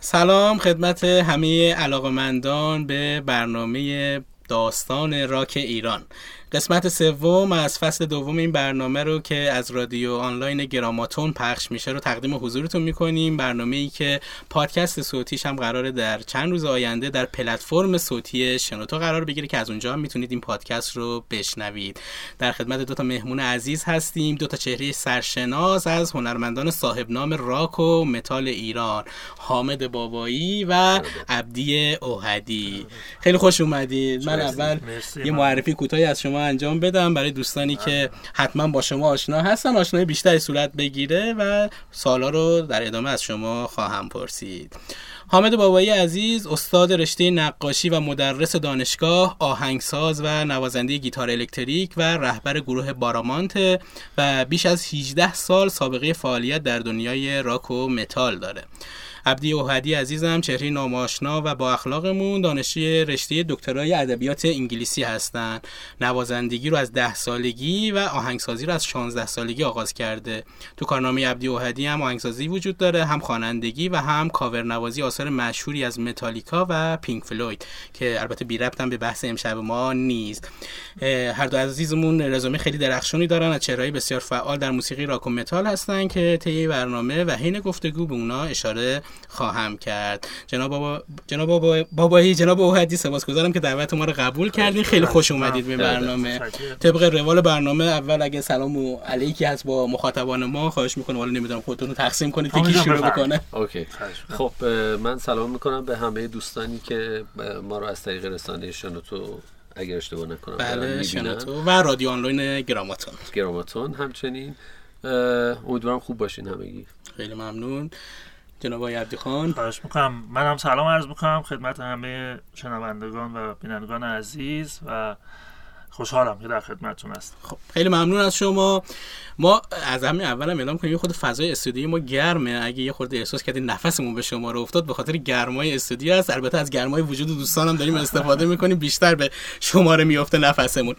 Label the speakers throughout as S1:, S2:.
S1: سلام خدمت همه علاقمندان به برنامه داستان راک ایران. قسمت سوم از فصل دوم این برنامه رو که از رادیو آنلاین گراماتون پخش میشه رو تقدیم حضورتون می‌کنیم. برنامه ای که پادکست صوتیش هم قراره در چند روز آینده در پلتفرم صوتی شنوتو قرار بگیره که از اونجا هم می‌تونید این پادکست رو بشنوید. در خدمت دو تا مهمون عزیز هستیم. دو تا چهره سرشناس از هنرمندان صاحب نام راک و متال ایران حامد بابایی و عبدی اوهدی. خیلی خوش اومدید من اول یه معرفی کوتاهی از شما انجام بدم برای دوستانی که حتما با شما آشنا هستن آشنای بیشتری صورت بگیره و سالا رو در ادامه از شما خواهم پرسید. حامد بابایی عزیز استاد رشته نقاشی و مدرس دانشگاه آهنگساز و نوازنده گیتار الکتریک و رهبر گروه بارامانت و بیش از 18 سال سابقه فعالیت در دنیای راک و متال داره. عبدی اوهدی عزیزم چهره نام‌آشنا و با اخلاقمون دانشجوی رشته دکترای ادبیات انگلیسی هستند نوازندگی رو از ده سالگی و آهنگسازی رو از 16 سالگی آغاز کرده. تو کارنامه عبدی اوهدی هم آهنگسازی وجود داره هم خوانندگی و هم کاورنوازی آثار مشهوری از متالیکا و پینک فلوید که البته بی ربط هم به بحث امشب ما نیست. هر دو عزیزمون رزومه خیلی درخشانی دارن از چهره‌هایی بسیار فعال در موسیقی راک و متال هستن که طی برنامه و حین گفتگو به اونا اشاره خواهم کرد. جناب بابا جناب بابا بابایی جناب اوهدی سپاسگزارم که دعوت ما رو قبول کردین. خیلی خوش اومدید به برنامه. طبق روال برنامه اول اگه سلام و علیکی هست با مخاطبان ما خواهش می‌کنم. حالا نمی‌دونم خودتون رو تقسیم کنید که کی شروع بکنه.
S2: اوکی. خب من سلام می‌کنم به همه دوستانی که ما رو از طریق رسانه شنوتو اگر اشتباه نکنم
S1: بله شنوتو. و رادیو آنلاین گراماتون.
S2: گراماتون همچنین. امیدوارم خوب باشین همگی.
S1: خیلی ممنون. جناب آقای عبدی خان.
S3: خواهش می‌کنم. من هم سلام عرض می‌کنم خدمت همه شنوندگان و بینندگان عزیز و خوشحالم که در خدمتتون هستم.
S1: خب خیلی ممنون از شما. ما از همین اول هم اعلام کنیم یه خود فضای استودیوی ما گرمه. اگه یه خورده احساس کردین نفسمون به شما رو افتاد به خاطر گرمای استودیو است. البته از گرمای وجود دوستانم داریم استفاده می‌کنیم. بیشتر به شماره میفته نفسمون.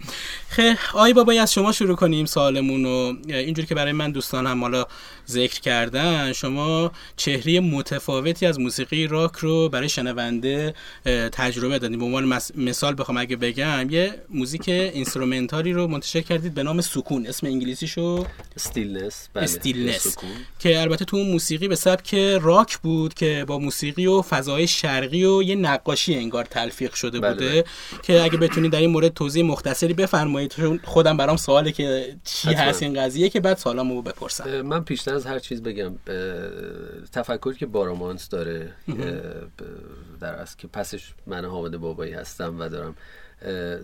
S1: خیلی آقای بابایی از شما شروع کنیم سوالمون و اینجوری که برای من دوستان حالا ذکر کردن شما چهره متفاوتی از موسیقی راک رو برای شنونده تجربه دادیم به عنوان مثال بخوام اگه بگم یه موزیک instrumental ی رو منتشر کردید به نام سکون. اسم انگلیسیشو
S2: Stillness
S1: بله. Stillness که البته تو اون موسیقی به سبک راک بود که با موسیقی و فضای شرقی و یه نقاشی انگار تلفیق شده بله بوده که اگه بتونید در این مورد توضیح مختصری بفرمایید خودم برام سواله که چی هست این قضیه که بعد سوالمو بپرسم.
S2: من پیشتر از هر چیز بگم تفکری که بارامانس داره در از که پسش من حامد بابایی هستم و دارم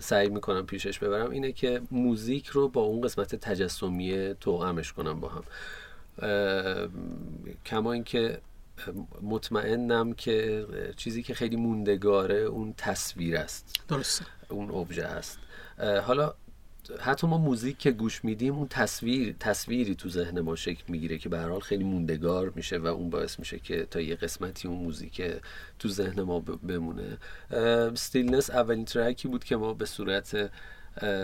S2: سعی می‌کنم پیشش ببرم اینه که موزیک رو با اون قسمت تجسمی توامش کنم با هم. کما اینکه مطمئنم که چیزی که خیلی موندگاره اون تصویر است.
S1: درست
S2: اون ابژه هست حالا حتی ما موزیک که گوش میدیم اون تصویر تصویری تو ذهن ما شکل می‌گیره که به حال خیلی موندگار میشه و اون باعث میشه که تا یه قسمتی اون موزیک تو ذهن ما بمونه. Stillness اولین track ی بود که ما به صورت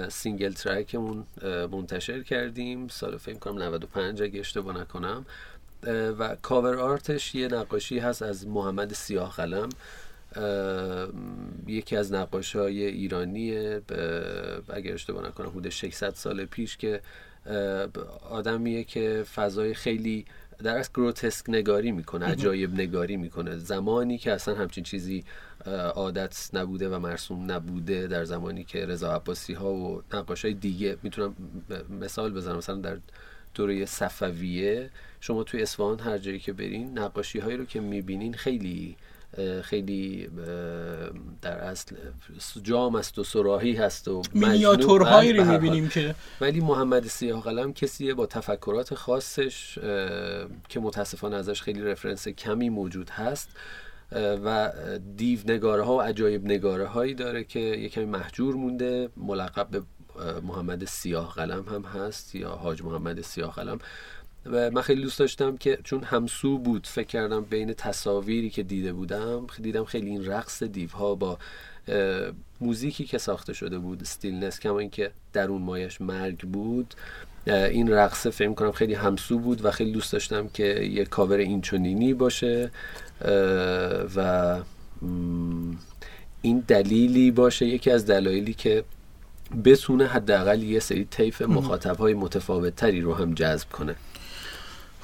S2: single track مون منتشر کردیم. سال فکر کنم 95 اگه اشتباه نکنم. و کاور آرتش یه نقاشی هست از محمد سیاه قلم یکی از نقاش های ایرانی اگر اشتباه نکنم حدود 600 سال پیش که آدمیه که فضای خیلی در از گروتسک نگاری می‌کنه عجایب نگاری می‌کنه. زمانی که اصلا همچین چیزی عادت نبوده و مرسوم نبوده در زمانی که رضا عباسی ها و نقاش های دیگه می‌تونم مثال بزنم. مثلا در دوره صفویه شما توی اصفهان هر جایی که برین نقاشی هایی رو که می‌بینین خیلی خیلی در اصل جام است و سراحی هست و
S1: مینیاتورهایی رو می‌بینیم که
S2: ولی محمد سیاه قلم کسیه با تفکرات خاصش که متاسفانه ازش خیلی رفرنس کمی موجود هست و دیو نگاره ها و عجایب نگاره هایی داره که یکمی محجور مونده. ملقب به محمد سیاه قلم هم هست یا حاج محمد سیاه قلم. و من خیلی دوست داشتم که چون همسو بود فکر کردم بین تصاویری که دیده بودم دیدم خیلی این رقص دیوها با موزیکی که ساخته شده بود Stillness کما اینکه درون‌مایه‌ش مرگ بود. این رقصه فکر کنم خیلی همسو بود و خیلی دوست داشتم که یه کاور این‌چنینی باشه. و این دلیلی باشه یکی از دلایلی که بتونه حداقل یه سری طیف مخاطب های متفاوت تری رو هم جذب کنه.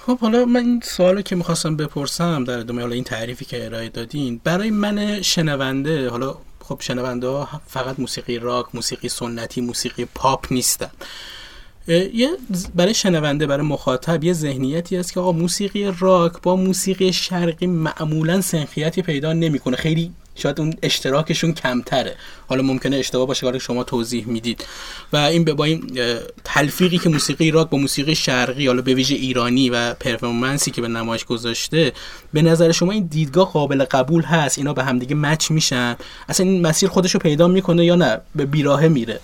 S1: خب حالا من این سوالو که می‌خواستم بپرسم در ادامه حالا این تعریفی که ارائه دادین برای من شنونده حالا خب شنونده ها فقط موسیقی راک موسیقی سنتی موسیقی پاپ نیستن. یه برای شنونده برای مخاطب یه ذهنیتی است که آقا موسیقی راک با موسیقی شرقی معمولا سنخیتی پیدا نمی‌کنه. خیلی شاید اون اشتراکشون کمتره. حالا ممکنه اشتباه باشه که شما توضیح می‌دید. و این با این تلفیقی که موسیقی راک با موسیقی شرقی حالا به ویژه ایرانی و پرفورمنسی که به نمایش گذاشته به نظر شما این دیدگاه قابل قبول هست؟ اینا به همدیگه مچ میشن؟ اصلا این مسیر خودشو پیدا می‌کنه یا نه؟ به بیراهه میره؟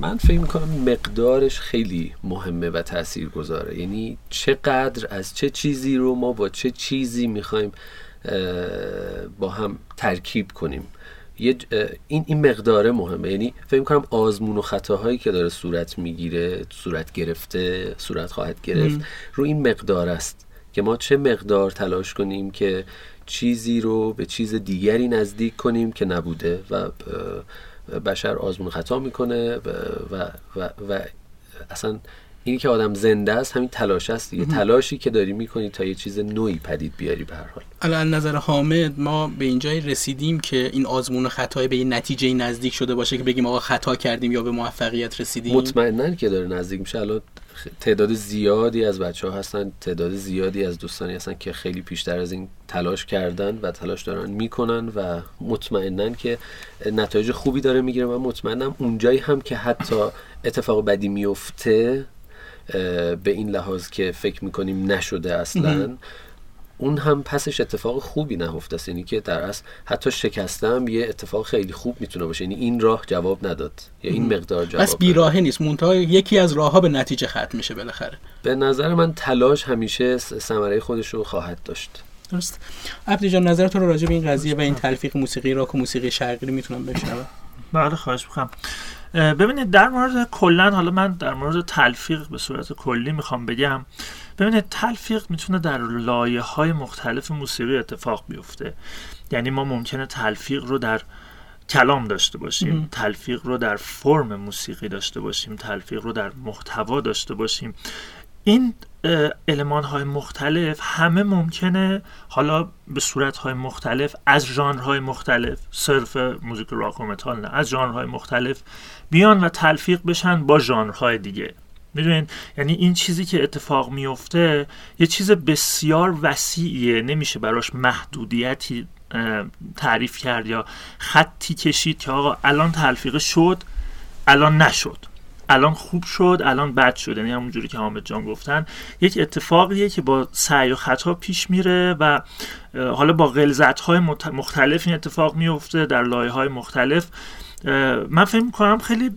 S2: من فکر می‌کنم مقدارش خیلی مهمه و تأثیر گذاره یعنی چقدر از چه چیزی رو ما با چه چیزی می‌خوایم با هم ترکیب کنیم. یه این این مقداره مهمه. یعنی فکر کنم آزمون و خطاهایی که داره صورت می‌گیره صورت گرفته صورت خواهد گرفت رو این مقدار است که ما چه مقدار تلاش کنیم که چیزی رو به چیز دیگری نزدیک کنیم که نبوده و بشر آزمون خطا می‌کنه و, و, و, و اصلا اینی که آدم زنده است همین تلاش است دیگه. تلاشی که داری می‌کنی تا یه چیز نوعی پدید بیاری به هر حال.
S1: الان نظر حامد ما به اینجای رسیدیم که این آزمون و خطای به یه نتیجه نزدیک شده باشه که بگیم آقا خطا کردیم یا به موفقیت رسیدیم.
S2: مطمئنا که داره نزدیک میشه. الان تعداد زیادی از بچه ها هستن تعداد زیادی از دوستانی هستن که خیلی پیشتر از این تلاش کردن و تلاش دارن می‌کنن و مطمئنا که نتایج خوبی داره می‌گیره و مطمئنم اونجایی هم که حتی اتفاق بدی میفته به این لحاظ که فکر می‌کنیم نشده اصلا اون هم پسش اتفاق خوبی نهفته است. یعنی که در اصل حتی شکستم یه اتفاق خیلی خوب می‌تونه باشه. یعنی این راه جواب نداد. یا این مقدار جواب
S1: بس بیراهه نیست. منتها یکی از راهها به نتیجه ختم میشه بالاخره.
S2: به نظر من تلاش همیشه ثمره خودش رو خواهد داشت.
S1: درست. عبدی جان نظر تو رو راجع به این قضیه و این تلفیق موسیقی راک و موسیقی شرقی می‌تونم بشنوم؟
S3: بله خواهش می‌کنم. ببینید در مورد کلا حالا من در مورد تلفیق به صورت کلی می‌خوام بگم. ببینید تلفیق می‌تونه در لایه های مختلف موسیقی اتفاق بیفته. یعنی ما ممکنه تلفیق رو در کلام داشته باشیم تلفیق رو در فرم موسیقی داشته باشیم تلفیق رو در محتوا داشته باشیم. این علمان های مختلف همه ممکنه حالا به صورت های مختلف از ژانرهای مختلف صرف موزیک راک و متال نه از ژانرهای مختلف بیان و تلفیق بشن با ژانرهای دیگه. می‌دونین؟ یعنی این چیزی که اتفاق میفته یه چیز بسیار وسیعیه. نمیشه براش محدودیتی تعریف کرد یا خطی کشید که آقا الان تلفیق شد الان نشد. الان خوب شد الان بد شد. یعنی همونجوری که حامد جان گفتن یک اتفاقیه که با سعی و خطا پیش میره و حالا با غلظت های مختلف این اتفاق میفته در لایه های مختلف من فکر می‌کنم خیلی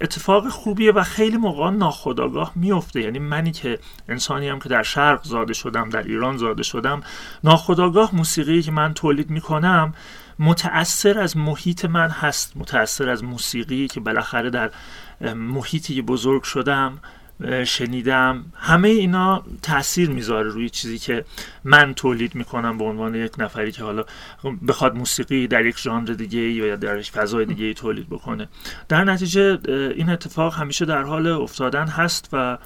S3: اتفاق خوبیه و خیلی موقع ناخداگاه میفته یعنی منی که انسانی هم که در شرق زاده شدم در ایران زاده شدم ناخداگاه موسیقی که من تولید می‌کنم متأثر از محیط من هست. متأثر از موسیقی که بالاخره در محیطی بزرگ شدم شنیدم همه اینا تاثیر می‌ذاره روی چیزی که من تولید می‌کنم به عنوان یک نفری که حالا بخواد موسیقی در یک ژانر دیگه یا در یک فضای دیگه تولید بکنه. در نتیجه این اتفاق همیشه در حال افتادن هست و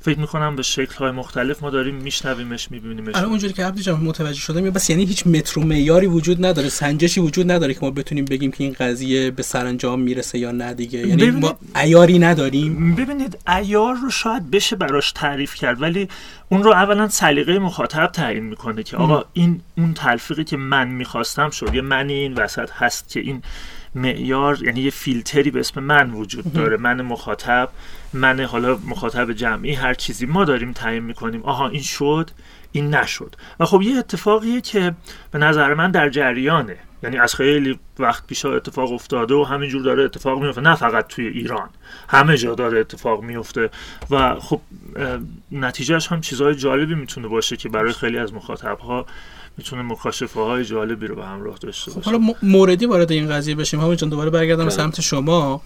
S3: فکر می‌کنم به شکل های مختلف ما داریم میشنویمش میبینیمش.
S1: الان اونجوری که عبدی جان متوجه شدم یا بس یعنی هیچ مترو معیاری وجود نداره سنجشی وجود نداره که ما بتونیم بگیم که این قضیه به سرانجام می‌رسه یا نه دیگه. یعنی ببینید... ما عیاری نداریم.
S3: ببینید عیار رو شاید بشه براش تعریف کرد ولی اون رو اولا سلیقه مخاطب تعیین می‌کنه که آقا این اون تلفیقی که من می‌خواستم شد یه منی این وسط هست که این معیار یعنی یه فیلتری به اسم من وجود داره من مخاطب من حالا مخاطب جمعی هر چیزی ما داریم تعیین می‌کنیم. آها این شد این نشد. و خب یه اتفاقیه که به نظر من در جریانه. یعنی از خیلی وقت پیش اتفاق افتاده و همینجور داره اتفاق میفته نه فقط توی ایران همه جا داره اتفاق میفته و خب نتیجهش هم چیزهای جالبی می‌تونه باشه که برای خیلی از مخاطب ها می‌تونه مکاشفه های جالبی رو به همراه داشته باشه.
S1: حالا موردی وارد این قضیه بشیم. همون دوباره برگردم بله. سمت شما.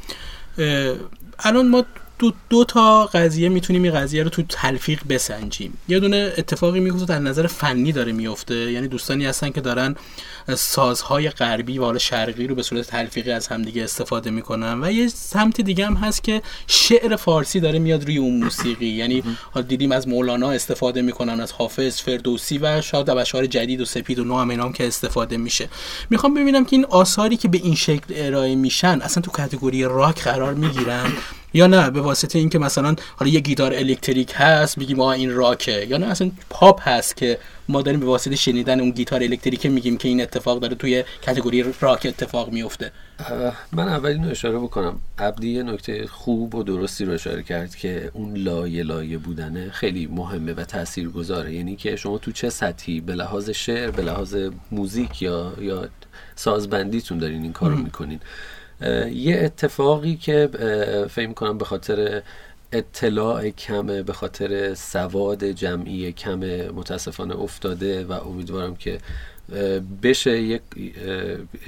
S1: الان ما دو, دو تا قضیه می‌تونیم این قضیه رو تو تلفیق بسنجیم. یه دونه اتفاقی میفته در نظر فنی داره میفته یعنی دوستانی هستن که دارن سازهای غربی و حالا شرقی رو به صورت تلفیقی از همدیگه استفاده می‌کنن و یه سمت دیگه هم هست که شعر فارسی داره میاد روی اون موسیقی. یعنی دیدیم از مولانا استفاده می‌کنن از حافظ فردوسی و شاید اشعار جدید و سپید و نو هم اینام که استفاده میشه. می‌خوام ببینم که این آثاری که به این شکل ارائه میشن اصلا تو category راک قرار می‌گیرن؟ یا نه به واسطه اینکه مثلا حالا یه گیتار الکتریک هست میگیم آ این راکه. یا نه اصلا پاپ هست که ما داریم به واسطه شنیدن اون گیتار الکتریک میگیم که این اتفاق داره توی category راک اتفاق میفته.
S2: من اولین اشاره بکنم. عبدی یه نکته خوب و درستی رو اشاره کرد که اون لایه لایه بودنه خیلی مهمه و تأثیر گذاره یعنی که شما تو چه سطحی به لحاظ شعر به لحاظ موزیک یا یا سازبندیتون دارین این کارو می‌کنین. یه اتفاقی که فکر کنم به خاطر اطلاع کمه به خاطر سواد جمعی کم متاسفانه افتاده و امیدوارم که بشه یه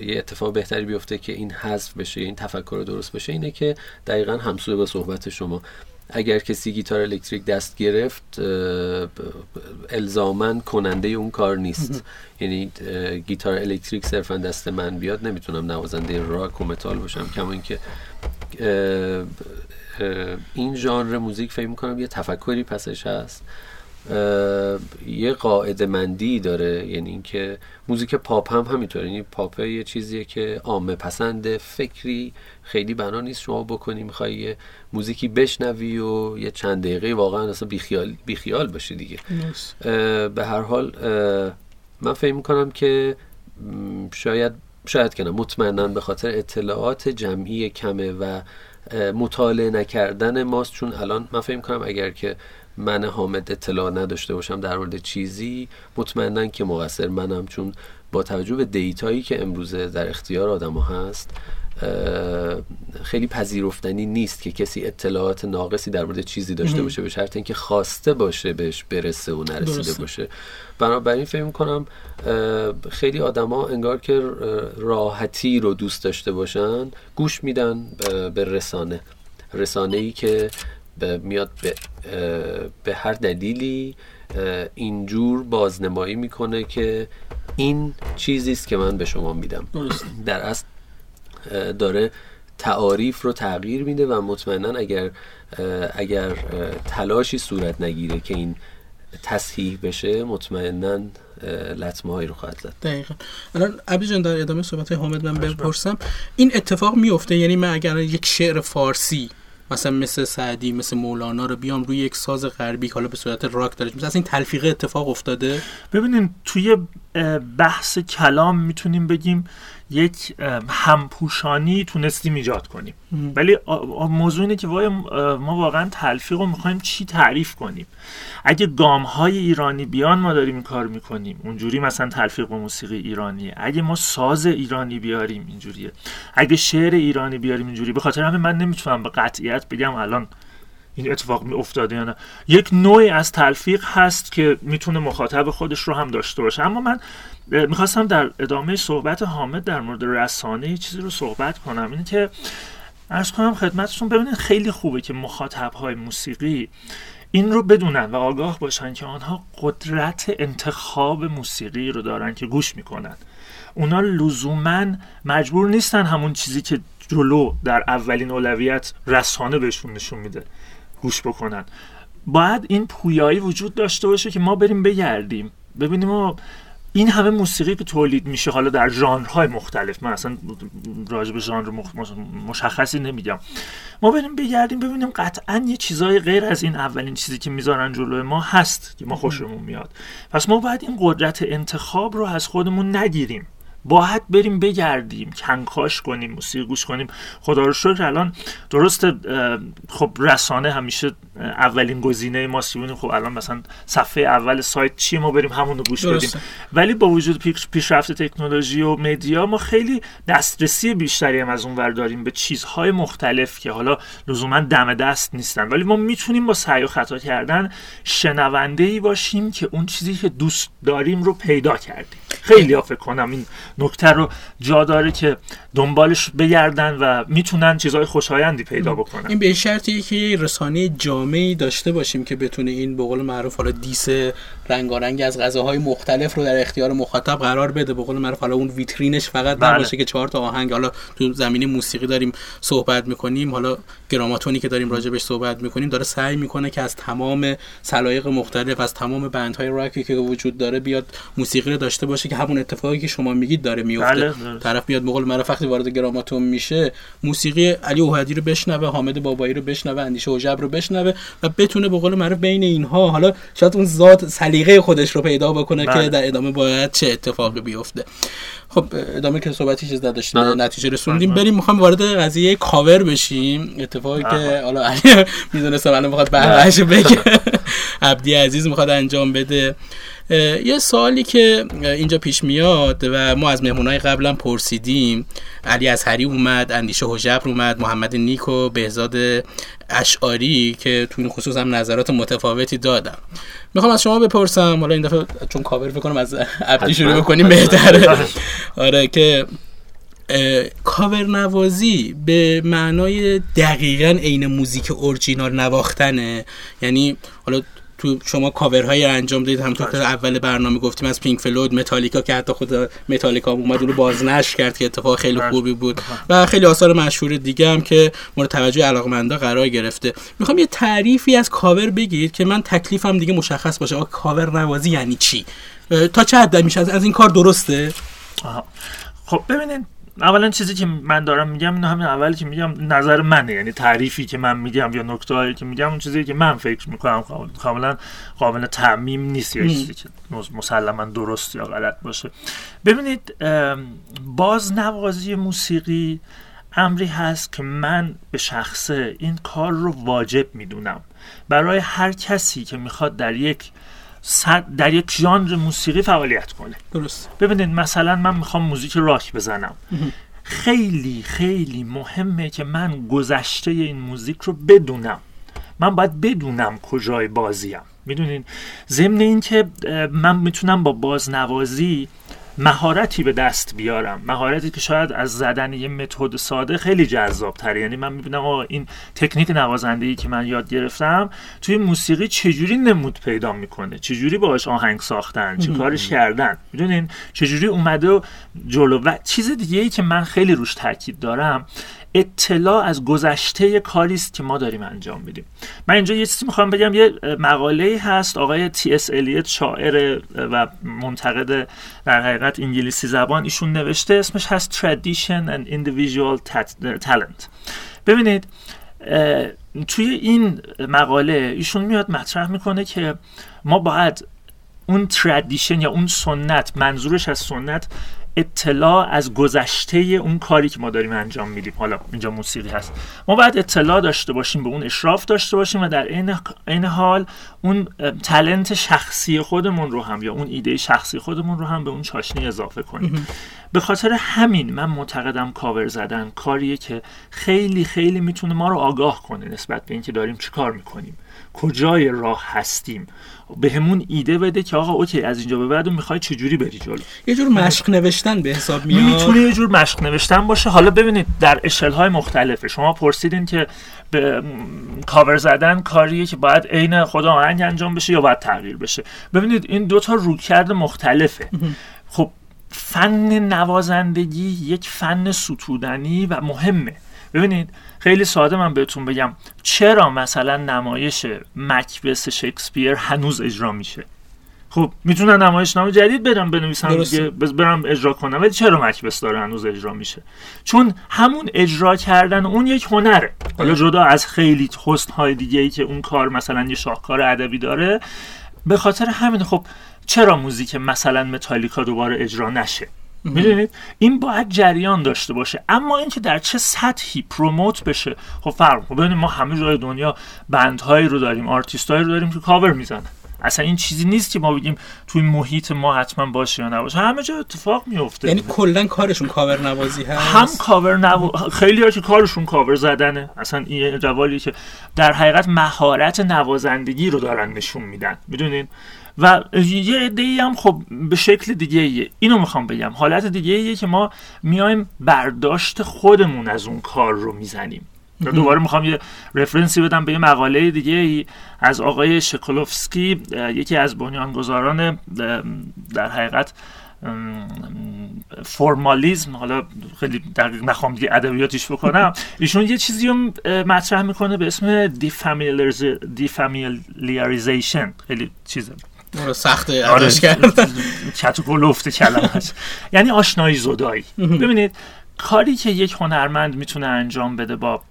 S2: اتفاق بهتری بیفته که این حذف بشه این تفکر درست بشه اینه که دقیقا همسوه با صحبت شما. اگر کسی گیتار الکتریک دست گرفت الزاما کننده اون کار نیست. یعنی گیتار الکتریک صرفا دست من بیاد نمی‌تونم نوازنده راک و متال باشم. کما اینکه این ژانر موزیک فکر می‌کنم یه تفکری پسش هست. یه قاعده مندی داره یعنی اینکه موزیک پاپ هم همینطوره. یعنی پاپ یه چیزیه که عامه پسند فکری خیلی بنا نیست شما بکنی می‌خوای یه موزیکی بشنوی و یه چند دقیقه واقعا اصلا بیخیال, بیخیال باشی دیگه. به هر حال من فکر می‌کنم که شاید شاید کنم مطمئنا به خاطر اطلاعات جمعی کمه و مطالعه نکردن ماست. چون الان من فکر کنم اگر که من حامد اطلاع نداشته باشم در مورد چیزی مطمئنا که مقصر منم چون با توجه به دیتایی که امروزه در اختیار آدم هست خیلی پذیرفتنی نیست که کسی اطلاعات ناقصی در مورد چیزی داشته باشه به شرط اینکه خواسته باشه بهش برسه و نرسیده باشه. بنابراین فکر کنم خیلی آدما انگار که راحتی رو دوست داشته باشن گوش میدن به رسانه. رسانه ای که میاد به, به هر دلیلی اینجور بازنمایی می‌کنه که این چیزی است که من به شما میدم. در اصل داره تعاریف رو تغییر میده و مطمئنا اگر اگر تلاشی صورت نگیره که این تصحیح بشه مطمئنا لطمه هایی رو خواهد زد.
S1: دقیقا. الان عبی جان در ادامه صحبت حامد من بپرسم این اتفاق میفته یعنی من اگر یک شعر فارسی مثلا مثل سعدی مثل مولانا رو بیام روی یک ساز غربی حالا به صورت راک داره. مثلا این تلفیقه اتفاق افتاده؟
S3: ببینیم توی بحث کلام می‌تونیم بگیم یک همپوشانی تونستیم ایجاد کنیم. ولی موضوع اینه که وای ما واقعا تلفیق رو می‌خوایم چی تعریف کنیم. اگه گام های ایرانی بیان ما داریم این کار می‌کنیم. اونجوری مثلا تلفیق با موسیقی ایرانیه اگه ما ساز ایرانی بیاریم اینجوریه. اگه شعر ایرانی بیاریم اینجوری به خاطر همین من نمی‌تونم به قطعیت بگم الان این اتفاق می افتاده یا نه. یک نوعی از تلفیق هست که می‌تونه مخاطب خودش رو هم داشته باشه. اما من می‌خواستم در ادامه صحبت حامد در مورد رسانه چیزی رو صحبت کنم. اینه که ارز کنم خدمتتون ببینید خیلی خوبه که مخاطب های موسیقی این رو بدونن و آگاه باشن که آنها قدرت انتخاب موسیقی رو دارن که گوش می‌کنن. اونا لزوما مجبور نیستن همون چیزی که جلو در اولین اولویت رسانه بهشون نشون میده گوش بکنن. باید این پویایی وجود داشته باشه که ما بریم بگردیم. ببینیم ما این همه موسیقی که تولید میشه حالا در ژانرهای مختلف من اصلا راجع به ژانر مشخصی نمیگم. ما بریم بگردیم ببینیم قطعا یه چیزای غیر از این اولین چیزی که می‌ذارن جلوی ما هست که ما خوشمون میاد. پس ما باید این قدرت انتخاب رو از خودمون نگیریم. باید بریم بگردیم کنکاش کنیم موسیقی گوش کنیم. خدا رو شکر الان درست خب رسانه همیشه اولین گزینه ما بودیم خب الان مثلا صفحه اول سایت چیه؟ ما بریم همون رو گوش بدیم. ولی با وجود پیشرفت تکنولوژی و مدیا ما خیلی دسترسی بیشتری هم از اون داریم به چیزهای مختلف که حالا لزوما دم دست نیستن. ولی ما می‌تونیم با سعی و خطا کردن شنونده ای باشیم که اون چیزی که دوست داریم رو پیدا کردیم. خیلی فکر کنم این نکته رو جا داره که دنبالش بگردن و می‌تونن چیزهای خوشایندی پیدا بکنن.
S1: این به شرطی که رسانه جامعی داشته باشیم که بتونه این به قول معروف حالا دیس رنگارنگ از غذاهای مختلف رو در اختیار مخاطب قرار بده به قول معروف حالا اون ویترینش فقط بله. نباشه که چهار تا آهنگ حالا تو زمینه موسیقی داریم صحبت می‌کنیم حالا گراماتونی که داریم راجبش صحبت می‌کنیم داره سعی می‌کنه که از تمام سلایق مختلف از تمام بندهای راکی که وجود داره بیاد موسیقی رو داشته باشه که همون اتفاقی که شما میگید داره میفته بله. طرف بیاد بقول معروف وقتی وارد گراماتون میشه موسیقی علی اوهدی رو بشنوه حامد بابایی رو بشنوه اندیشه اوجب رو بشنوه و بتونه به قول معروف بین اینها حالا شاید اون ذات سلیقه خودش رو پیدا بکنه بله. که در ادامه باید چه اتفاقی بیفته. خب ادامه که صحبتی چیز نداشتیم نتیجه رسوندیم. بریم می‌خوام وارد قضیه کاور بشیم. اتفاقی که حالا علی می‌دونستم الان می‌خواد بهش بگه. عبدی عزیز می‌خواد انجام بده. یه سوالی که اینجا پیش میاد و ما از مهمونای قبلا پرسیدیم. علی هری اومد اندیشه حجبر اومد محمد نیکو بهزاد اشعاری که تو این خصوص هم نظرات متفاوتی دادم می‌خوام از شما بپرسم حالا این دفعه چون کاور بکنم از عبدی شروع بکنیم بهتره. آره که کاور نوازی به معنای دقیقا عین موزیک اورجینال نواختنه. یعنی حالا تو شما کاورهای انجام دادید همونطور که اول برنامه گفتیم از پینک فلوید متالیکا که حتی خود متالیکا اومد اون رو بازنشر کرد که اتفاق خیلی بله. خوبی بود. و خیلی آثار مشهور دیگه هم که مورد توجه علاقمندا قرار گرفته. می‌خوام یه تعریفی از کاور بگید که من تکلیفم دیگه مشخص باشه. آقا کاور نوازی یعنی چی؟ تا چه حد میشه؟ از این کار درسته؟
S3: خب ببینید اولا چیزی که من دارم میگم اینو همین اولی که میگم نظر منه. یعنی تعریفی که من میگم یا نکته هایی که میگم اون چیزی که من فکر می‌کنم کاملا قابل تعمیم نیست یا چیزی که مسلما درست یا غلط باشه. ببینید باز نوازی موسیقی امری هست که من به شخصه این کار رو واجب می‌دونم. برای هر کسی که می‌خواد در یک در یک ژانر موسیقی فعالیت کنه.
S1: درست
S3: ببینید مثلا من می‌خوام موزیک راک بزنم. خیلی خیلی مهمه که من گذشته این موزیک رو بدونم. من باید بدونم کجای بازیم. می‌دونین؟ ضمن اینکه من می‌تونم با بازنوازی مهارتی به دست بیارم. مهارتی که شاید از زدن یه متد ساده خیلی جذاب تره یعنی من می‌بینم این تکنیک نوازندگی که من یاد گرفتم توی موسیقی چجوری نمود پیدا می‌کنه؟ چجوری باهاش آهنگ ساختن؟ چه کارش کردن؟ می‌دونین؟ چجوری اومده و جلو؟ و چیز دیگه ای که من خیلی روش تاکید دارم اطلاع از گذشته کاری است که ما داریم انجام میدیم. من اینجا یه چیزی می‌خوام بگم. یه مقاله هست آقای تی اس الیت شاعر و منتقد در حقیقت انگلیسی زبان ایشون نوشته اسمش هست Tradition and Individual Talent. ببینید توی این مقاله ایشون میاد مطرح می‌کنه که ما باید اون تردیشن یا اون سنت منظورش از سنت اطلاع از گذشته اون کاری که ما داریم انجام میدیم. حالا اینجا موسیقی هست. ما باید اطلاع داشته باشیم به اون اشراف داشته باشیم و در این حال اون تلنت شخصی خودمون رو هم یا اون ایده شخصی خودمون رو هم به اون چاشنی اضافه کنیم. به خاطر همین من معتقدم کاور زدن کاریه که خیلی خیلی می‌تونه ما رو آگاه کنه نسبت به اینکه داریم چیکار می‌کنیم. کجای راه هستیم؟ به همون ایده بده که آقا اوکی از اینجا به بعد می‌خوای چجوری بری جلو؟
S1: یه جور مشق نوشتن به حساب میاد.
S3: می‌تونه یه جور مشق نوشتن باشه. حالا ببینید در اشل های مختلفه. شما پرسیدین که به کاور زدن کاریه که باید عین خدا آهنگ انجام بشه یا باید تغییر بشه. ببینید این دوتا روکرد مختلفه. خب فن نوازندگی یک فن ستودنی و مهمه. ببینید خیلی ساده من بهتون بگم. چرا مثلا نمایش مکبس شکسپیر هنوز اجرا میشه؟ خب می‌تونن نمایش نام جدید برم بنویسم دیگه برم اجرا کنم ولی چرا مکبس داره هنوز اجرا میشه؟ چون همون اجرا کردن اون یک هنره. حالا جدا از خیلی حسن های دیگه ای که اون کار مثلا یه شاهکار ادبی داره به خاطر همین خب چرا موزیک مثلا متالیکا دوباره اجرا نشه؟ می‌دونید؟ این باید جریان داشته باشه. اما اینکه در چه سطحی promote بشه خب فرق خب ببینید ما همه جای دنیا band هایی رو داریم آرتیستایی رو داریم که کاور می‌زنه اصلا این چیزی نیست که ما بگیم توی محیط ما حتما باشه یا نباشه. همه جا اتفاق میفته
S1: یعنی کلا کارشون کاور نوازی هست؟
S3: هم کاور نو... خیلی ها که کارشون کاور زدنه. اصلا این روالی که در حقیقت مهارت نوازندگی رو دارن نشون میدن. می‌دونین؟ و یه عده هم خب به شکل دیگه ایه. اینو می‌خوام بگم. حالت دیگه ایه که ما میایم برداشت خودمون از اون کار رو می‌زنیم. دوباره می‌خوام یه رفرنسی بدم به یه مقاله دیگه ای از آقای شکلوفسکی یکی از بنیانگذاران در حقیقت فرمالیزم حالا خیلی دقیق نخوام دیگه ادبیاتیش بکنم. ایشون یه چیزی رو مطرح می‌کنه به اسم defamiliarization خیلی چیزه
S1: سخته آره. کرد
S3: چت و کلمش. یعنی آشنایی زدایی. ببینید کاری که یک هنرمند می‌تونه انجام بده با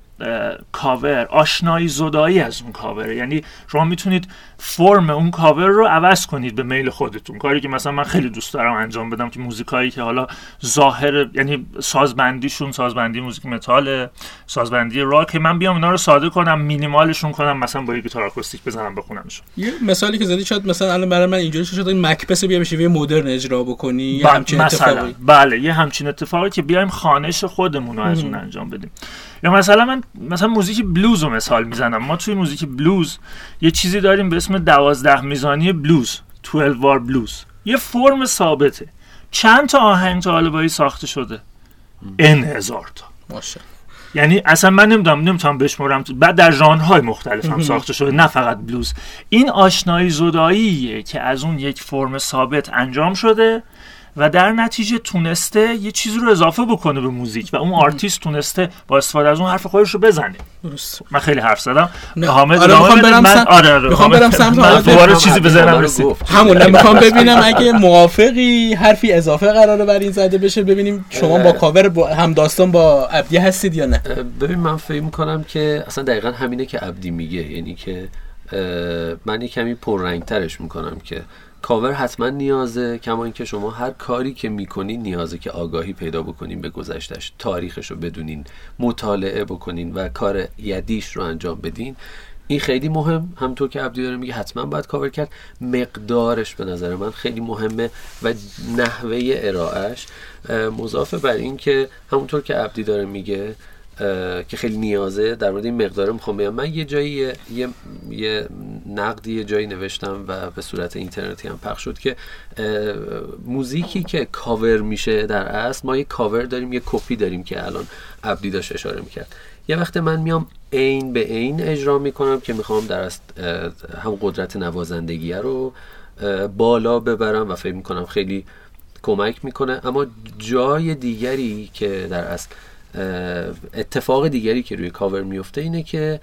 S3: کاور آشنایی زدایی از اون کاوره. یعنی شما می‌تونید فرم اون کاور رو عوض کنید به میل خودتون. کاری که مثلا من خیلی دوست دارم انجام بدم که موزیکایی که حالا ظاهر یعنی سازبندیشون سازبندی موزیک متال سازبندی راک من بیام اینا رو ساده کنم مینیمالشون کنم مثلا با یه گیتار آکوستیک بزنم بخونمشون
S1: یه مثالی که زدی شاید مثلا الان برای من اینجوری شد این مکبس بیا بشه مدرن اجرا بکنی
S3: همچین اتفاقی. بله یه همچین اتفاقی که بیایم خانش خودمون رو از اون انجام بدیم. یا مثلا من مثلا موزیک بلوز رو مثال می‌زنم. ما توی موزیک بلوز یه چیزی داریم به اسم دوازده میزانی بلوز 12 وار بلوز یه فرم ثابته. چند تا آهنگ تا حالا ساخته شده؟ ان هزار تا.
S1: باشه
S3: یعنی اصلا من نمی‌دونم نمی‌تونم بشمرم. بعد در ژانرهای مختلف هم ساخته شده نه فقط بلوز این آشنایی زداییه که از اون یک فرم ثابت انجام شده. و در نتیجه تونسته یه چیزی رو اضافه بکنه به موزیک و اون آرتیست تونسته با استفاده از اون حرف خودش رو بزنه. درست. من خیلی حرف زدم.
S1: حامد آره می‌خوام برم من... آره آره می‌خوام برم سمت
S3: دوباره چیزی بزنم رسید.
S1: همون می‌خوام ببینم اگه موافقی حرفی اضافه قراره بر این زده بشه ببینیم شما با کاور با هم داستان با عبدی هستید یا نه.
S2: ببین من فکر می‌کنم که اصلا دقیقا همینه که عبدی میگه. یعنی که من یه کمی پررنگترش می‌کنم که کاور حتما نیازه کما اینکه شما هر کاری که می‌کنین نیازه که آگاهی پیدا بکنین به گذشتش تاریخش رو بدونین مطالعه بکنین و کار یدیش رو انجام بدین. این خیلی مهم. همطور که عبدی داره میگه حتما باید کاور کرد. مقدارش به نظر من خیلی مهمه و نحوه ارائهش مضافه بر این که همونطور که عبدی داره میگه که خیلی نیازه در مورد این مقدار می‌خوام بگم. من یه جایی یه, یه نقدی یه جایی نوشتم و به صورت اینترنتی هم پخش شد که موزیکی که کاور میشه در اصل ما یه کاور داریم یه کپی داریم که الان عبدی داشت اشاره می‌کرد. یه وقت من میام عین به عین اجرا می‌کنم که می‌خوام در هم قدرت نوازندگی رو بالا ببرم و فکر می‌کنم خیلی کمک می‌کنه. اما جای دیگری که در اصل اتفاق دیگری که روی کاور میفته اینه که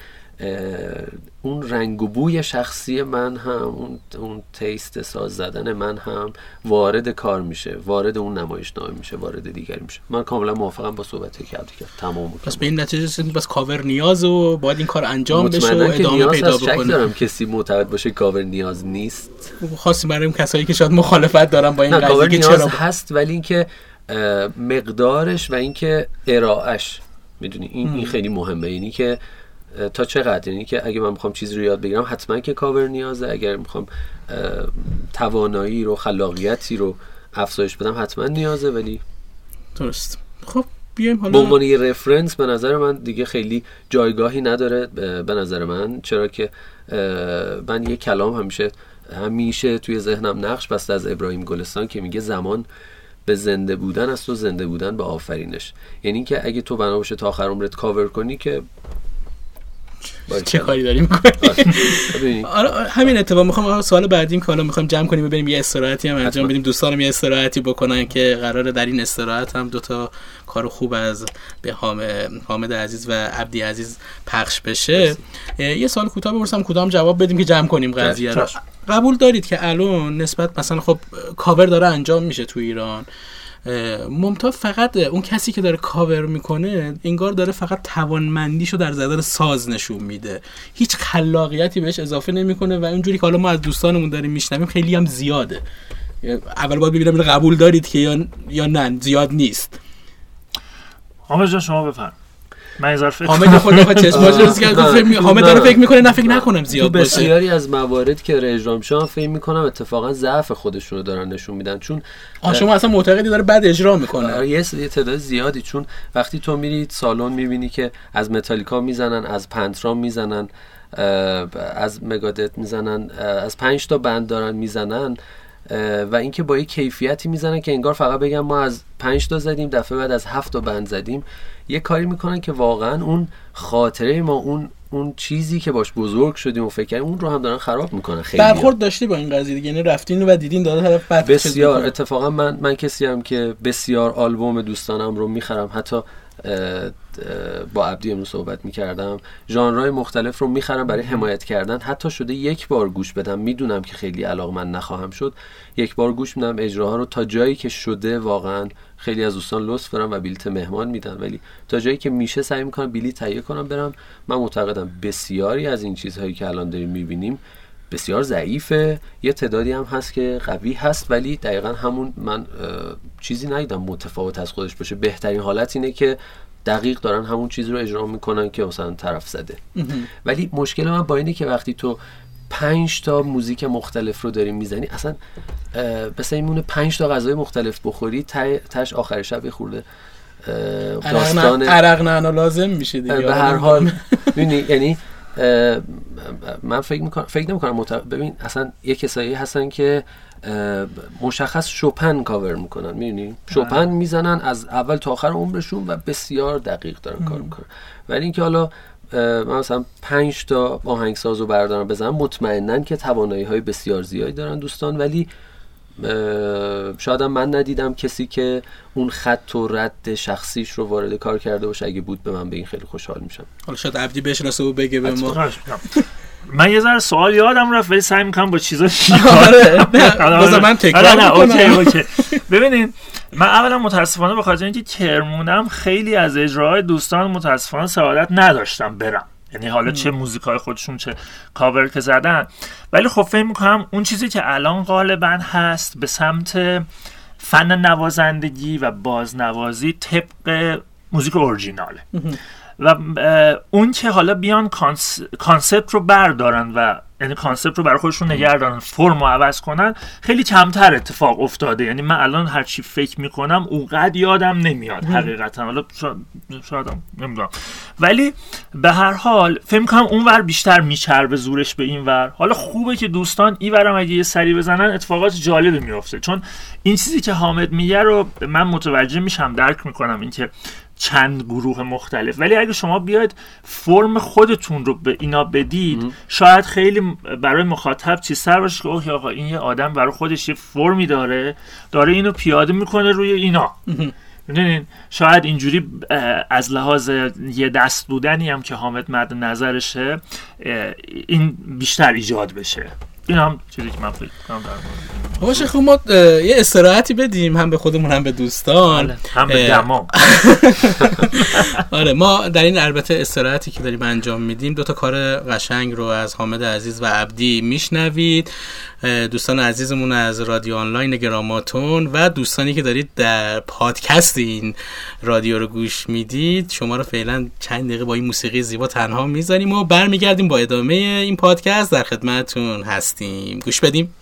S2: اون رنگ و بوی شخصی من هم اون, اون تیست ساز زدن من هم وارد کار میشه وارد اون نمایش نامه میشه وارد دیگری میشه. من کاملا موافقم با صحبتی که عبدی کرد تمام
S1: پس به این نتیجه رسیدیم. پس کاور نیاز و باید این کار انجام بشه و ادامه پیدا بکنه.
S2: دارم. کسی معتقد باشه کاور نیاز نیست.
S1: خاصی برای کسایی که شاید مخالفت دارن با این قضیه
S2: که چرا هست ولی اینکه مقدارش و اینکه ارائهش می‌دونی؟ این, این خیلی مهمه. یعنی که تا چقدر؟ یعنی که اگه من می‌خوام چیزی رو یاد بگیرم حتما که کاور نیازه. اگر می‌خوام توانایی رو خلاقیتی رو افزایش بدم حتما نیازه. ولی
S1: درست. خب بیایم حالا
S2: به عنوان یه رفرنس به نظر من دیگه خیلی جایگاهی نداره. به نظر من. چرا که من یه کلام همیشه همیشه توی ذهنم نقش بسته از ابراهیم گلستان که میگه زمان به زنده بودن است و زنده بودن به آفرینش. یعنی که اگه تو بنا باشه تا آخر عمرت کاور کنی که
S1: چه کاری داریم می‌کنیم آره همین اتفاق. می‌خوام سوال بعدیم که حالا می‌خوام جمع کنیم ببینیم یه استراحتی هم انجام بدیم. دوستانم یه استراحتی بکنن که قراره در این استراحت هم دوتا کار خوب از به حامد عزیز و عبدی عزیز پخش بشه. یه سال کوتاه بپرسم. کدام جواب بدیم که جمع کنیم قضیه رو؟ قبول دارید که الان نسبت مثلا خب کاور داره انجام میشه تو ایران. ممتا فقط اون کسی که داره کاور می‌کنه انگار داره فقط توانمندیشو در زدن ساز نشون میده. هیچ خلاقیتی بهش اضافه نمی‌کنه و اونجوری که حالا ما از دوستانمون داریم میشنویم خیلی هم زیاده. اول باید ببینم قبول دارید که یا یا نه زیاد نیست.
S3: جان شما بفرم من یه فکر
S1: حامد خود بخواد چشماش رو کرد. گفت فکر- حامد داره فکر می‌کنه نه فکر نکنم زیاد باشه.
S2: بسیاری از موارد که اجرا میشن فکر می‌کنم اتفاقا ضعف خودشون رو دارن نشون میدن. چون
S1: آه شما اصلا معتقدی داره بد اجرا می‌کنه.
S2: آره، یه تعداد زیادی. چون وقتی تو میری سالن می‌بینی که از متالیکا می‌زنن از پنترام می‌زنن از مگادت می‌زنن از پنج تا بند دارن می‌زنن و اینکه با یه کیفیتی می‌زنن که انگار فقط بگم ما از پنج تا زدیم دفعه بعد از هفت تا بند زدیم. یه کاری می‌کنن که واقعا اون خاطره ما اون اون چیزی که باش بزرگ شدیم و فکر کردیم اون رو هم دارن خراب می‌کنن خیلی
S1: برخورد داشتی با این قضیه دیگه؟ یعنی رفتین و دیدین داره طرف بد
S2: بسیار. اتفاقا من من کسی هم که بسیار آلبوم دوستانم رو می‌خرم حتی با عبدی امروز صحبت می‌کردم. ژانرهای مختلف رو می‌خرم برای حمایت کردن. حتی شده یک بار گوش بدم. می‌دونم که خیلی علاقه من نخواهم شد. یک بار گوش میدم. اجراها رو تا جایی که شده واقعا خیلی از دوستان لطف دارم و بلیت مهمان میدن. ولی تا جایی که میشه سعی می‌کنم بلیت تهیه کنم برم. من معتقدم بسیاری از این چیزهایی که الان داریم می‌بینیم بسیار ضعیفه. یه تعدادی هم هست که قوی هست. ولی دقیقا همون من چیزی ندیدم متفاوت از خودش باشه. بهترین حالت اینه که دقیق دارن همون چیزی رو اجرا می‌کنن که مثلا طرف زده. ولی مشکل من با اینه که وقتی تو پنج تا موزیک مختلف رو داری می‌زنی اصلا مثل این پنج تا غذای مختلف بخوری تش آخر شب یه خورده داستان
S1: عرق نه لازم میشه دیگه.
S2: به هر حال. می‌دونی؟ یعنی من فکر می‌کنم فکر نمی‌کنم مت... ببین اصلا یه کسایی هستن که مشخص شوپن کاور می‌کنن می‌دونی؟ شوپن می‌زنن از اول تا آخر عمرشون و بسیار دقیق دارن کار می‌کنن. ولی اینکه حالا من مثلا پنج تا آهنگساز رو بردارم بزنم مطمئنا که توانایی های بسیار زیادی دارن دوستان ولی شاید من ندیدم کسی که اون خط و رد شخصیش رو وارد کار کرده باشه. اگه بود به من به این خیلی خوشحال میشم.
S1: حالا شاید عبدی بشناسه و بگه به ما.
S3: من یه ذره سوال یادم رفت ولی سعی می‌کنم با چیزا
S1: آره. نه، بذار من تکرار
S3: آره، نه،. OK، OK. ببینید من اولا متاسفانه به خاطر اینکه کرمونم خیلی از اجراهای دوستان متاسفانه سعادت نداشتم برم. یعنی حالا چه موزیکای خودشون چه کاور که زدن. ولی خب فکر می‌کنم اون چیزی که الان غالبا هست به سمت فن نوازندگی و بازنوازی طبق موزیک اورجیناله. و اون که حالا بیان conce... concept رو بردارن و یعنی concept رو برای خودشون نگه دارن فرم رو عوض کنن خیلی کمتر اتفاق افتاده. یعنی من الان هر چی فکر می‌کنم اونقدر یادم نمیاد حقیقتا. حالا شاید نمی‌دونم. ولی به هر حال فکر کنم اونور بیشتر میچربه زورش به این ور. حالا خوبه که دوستان این ورم اگه یه سری بزنن اتفاقات جالبی میفته چون این چیزی که حامد میگه رو من متوجه میشم درک می‌کنم اینکه چند گروه مختلف. ولی اگه شما بیاید فرم خودتون رو به اینا بدید شاید خیلی برای مخاطب چیزتر باشه که اوه آقا این یه آدم برای خودش یه فرمی داره داره اینو پیاده می‌کنه روی اینا. می‌دونین؟ شاید اینجوری از لحاظ یه دست بودنی هم که حامد مد نظرشه این بیشتر ایجاد بشه. این هم چیزی که من فکر کنم در مورد
S1: باشه خب ما یه استراحتی بدیم. هم به خودمون هم به دوستان.
S3: بله، هم به دمام
S1: آره ما در این البته استراحتی که داریم انجام میدیم دو تا کار قشنگ رو از حامد عزیز و عبدی میشنوید. دوستان عزیزمون از رادیو آنلاین گراماتون و دوستانی که دارید در پادکست این رادیو رو گوش می‌دید شما رو فعلا چند دقیقه با این موسیقی زیبا تنها می‌ذاریم و برمیگردیم با ادامه این پادکست. در خدمتتون هستیم. گوش بدیم.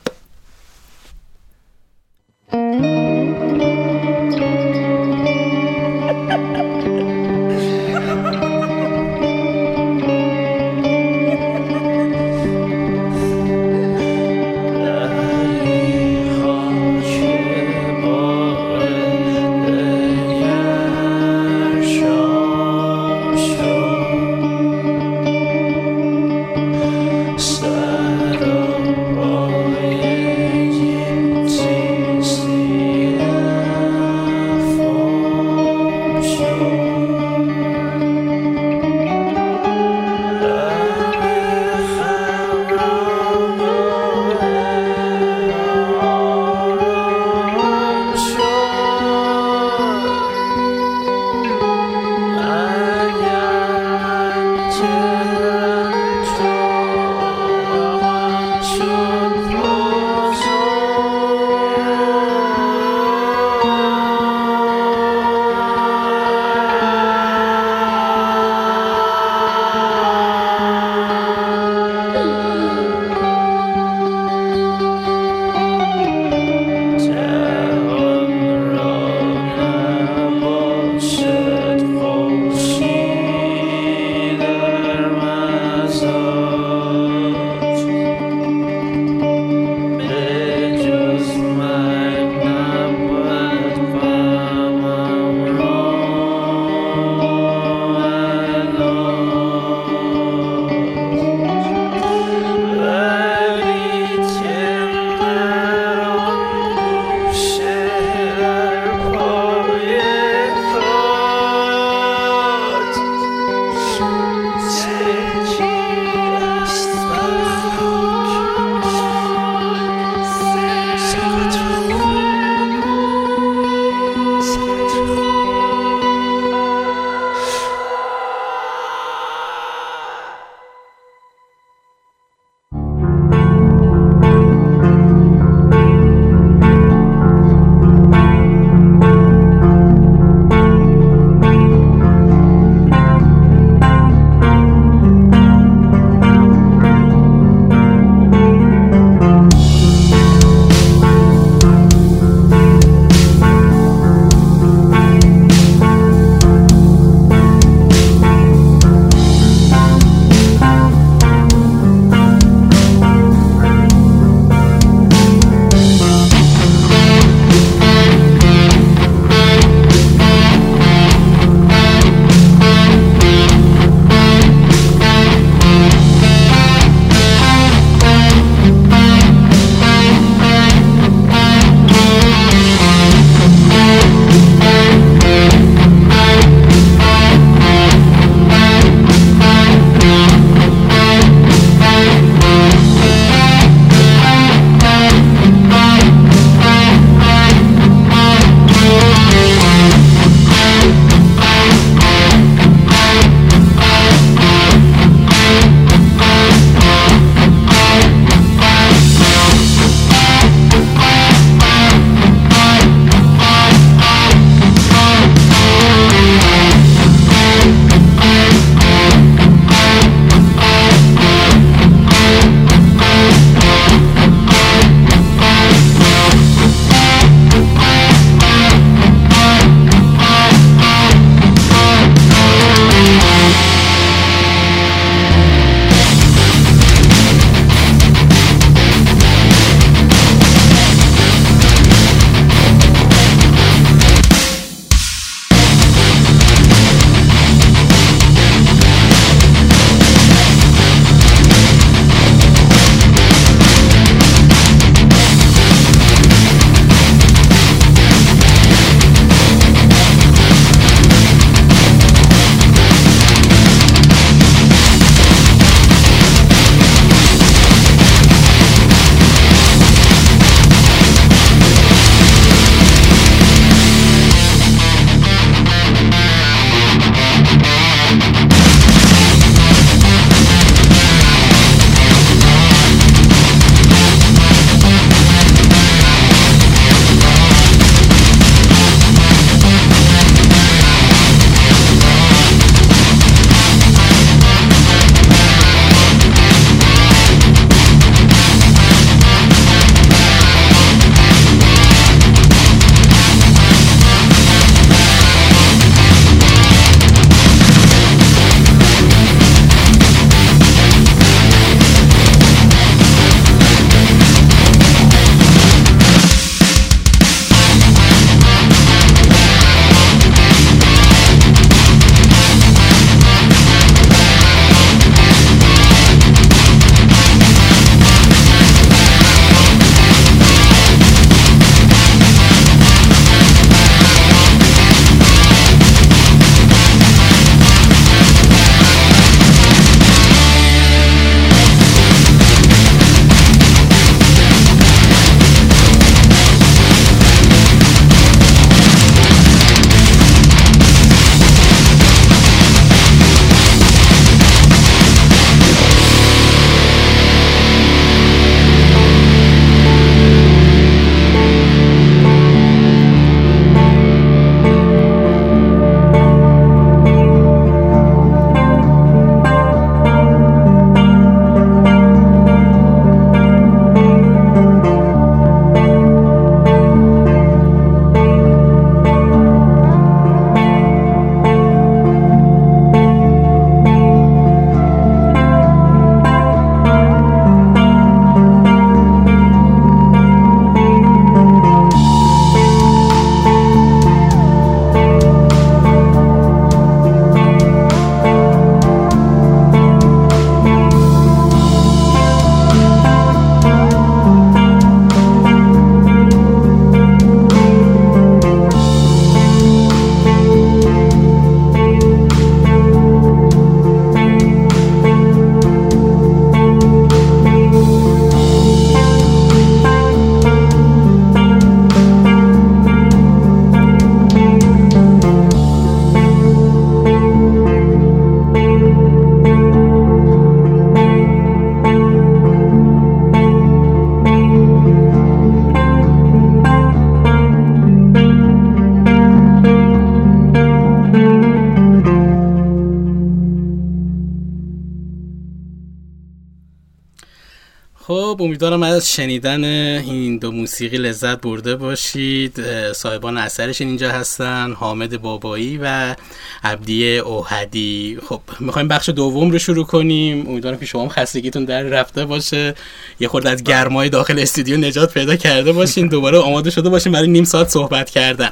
S1: خب امیدوارم از شنیدن این دو موسیقی لذت برده باشید. صاحبان اثرش اینجا هستن حامد بابایی و عبدی اوهدی خب می‌خوایم بخش دوم رو شروع کنیم. امیدوارم که شما هم خستگیتون در رفته باشه. یه خورده از گرمای داخل استودیو نجات پیدا کرده باشین. دوباره آماده شده باشین برای نیم ساعت صحبت کردن.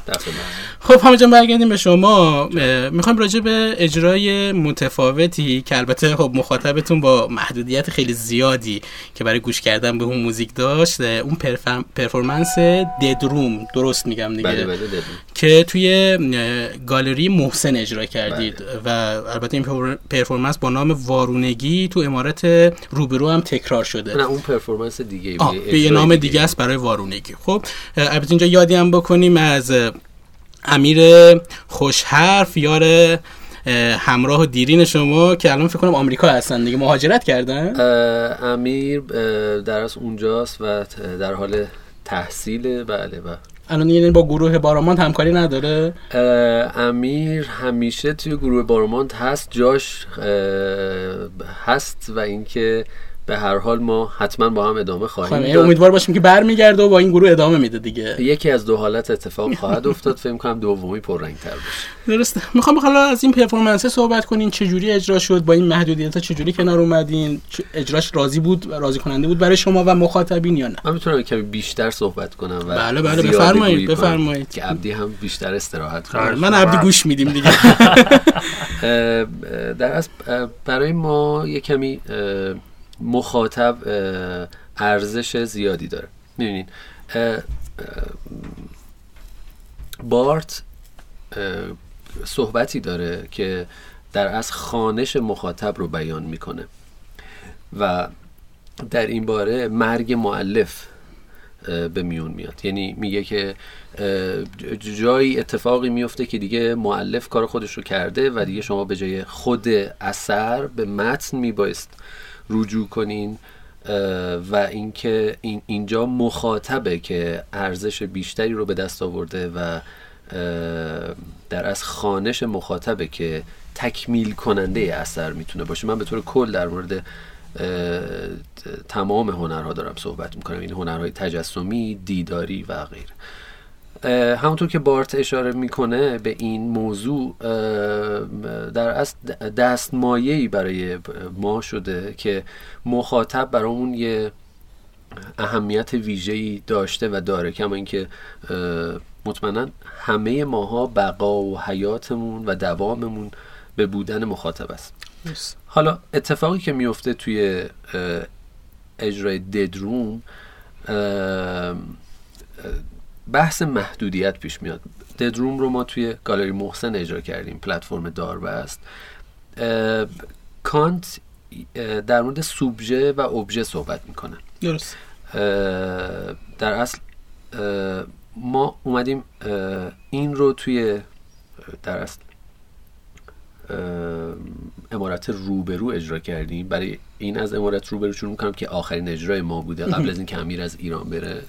S1: خب همه جان برگردیم به شما. می‌خوایم راجع به اجرای متفاوتی که البته خب مخاطبتون با محدودیت خیلی زیادی که برای گوش کردن به اون موزیک داشت اون performance Dead Room درست میگم دیگه.
S2: بله بله
S1: که توی گالری محسن اجرا کردید بله. و البته این performance با نام وارونگی تو امارت روبرو هم تکرار شده.
S2: نه اون performance دیگه
S1: به یه نام دیگه. است برای وارونگی. خب البته اینجا یادی هم بکنیم از امیر خوشحرف یار همراه و دیرین شما که الان فکر کنم آمریکا هستن دیگه. مهاجرت کردن؟
S2: امیر در از اونجاست و در حال تحصیل بله و
S1: الان یعنی با گروه بارامانت همکاری نداره؟
S2: امیر همیشه توی گروه بارامانت هست. جاش هست و اینکه به هر حال ما حتما با هم ادامه خواهیم
S1: خب امیدوار باشیم که برمیگرده و با این گروه ادامه میده دیگه.
S2: یکی از دو حالت اتفاق خواهد افتاد فکر کنم دومی پررنگ تر باشه.
S1: درسته. می‌خوام حالا از این پرفورمنس صحبت کنین چه جوری اجرا شد با این محدودیت چه جوری کنار اومدین اجراش راضی بود راضی کننده بود برای شما و مخاطبین یا نه؟
S2: من می‌تونم کمی بیشتر صحبت کنم و
S1: بله بله بفرمایید بفرمایید.
S2: که عبدی هم بیشتر استراحت کنه.
S1: من عبدی گوش میدیم دیگه.
S2: در از برای ما یه کمی مخاطب ارزش زیادی داره. می‌بینین بارت صحبتی داره که در از خانش مخاطب رو بیان می‌کنه و در این باره مرگ معلف به میون میاد. یعنی میگه که جایی اتفاقی میفته که دیگه معلف کار خودش رو کرده و دیگه شما به جای خود اثر به متن میبایست. رجوع کنین و اینکه این اینجا مخاطبه که ارزش بیشتری رو به دست آورده و در از خانش مخاطبه که تکمیل کننده اثر می‌تونه باشه. من به طور کل در مورد تمام هنرها دارم صحبت می‌کنم. این هنرهای تجسمی دیداری و غیره. همونطور که بارت اشاره می‌کنه به این موضوع در اصل دستمایهی برای ما شده که مخاطب برامون یه اهمیت ویژه‌ای داشته و داره. کما اینکه مطمئنا همه ماها بقا و حیاتمون و دواممون به بودن مخاطب است. حالا اتفاقی که میفته توی اجرای ددروم بحث محدودیت پیش میاد. ددروم رو ما توی گالری محسن اجرا کردیم پلتفرم داربست. کانت در مورد سوبژه و ابژه صحبت می‌کنه.
S1: درست.
S2: در اصل ما اومدیم این رو توی در اصل امارت روبرو اجرا کردیم. برای این از امارت روبرو شروع می‌کنم که آخرین اجرای ما بوده قبل از اینکه امیر از ایران بره.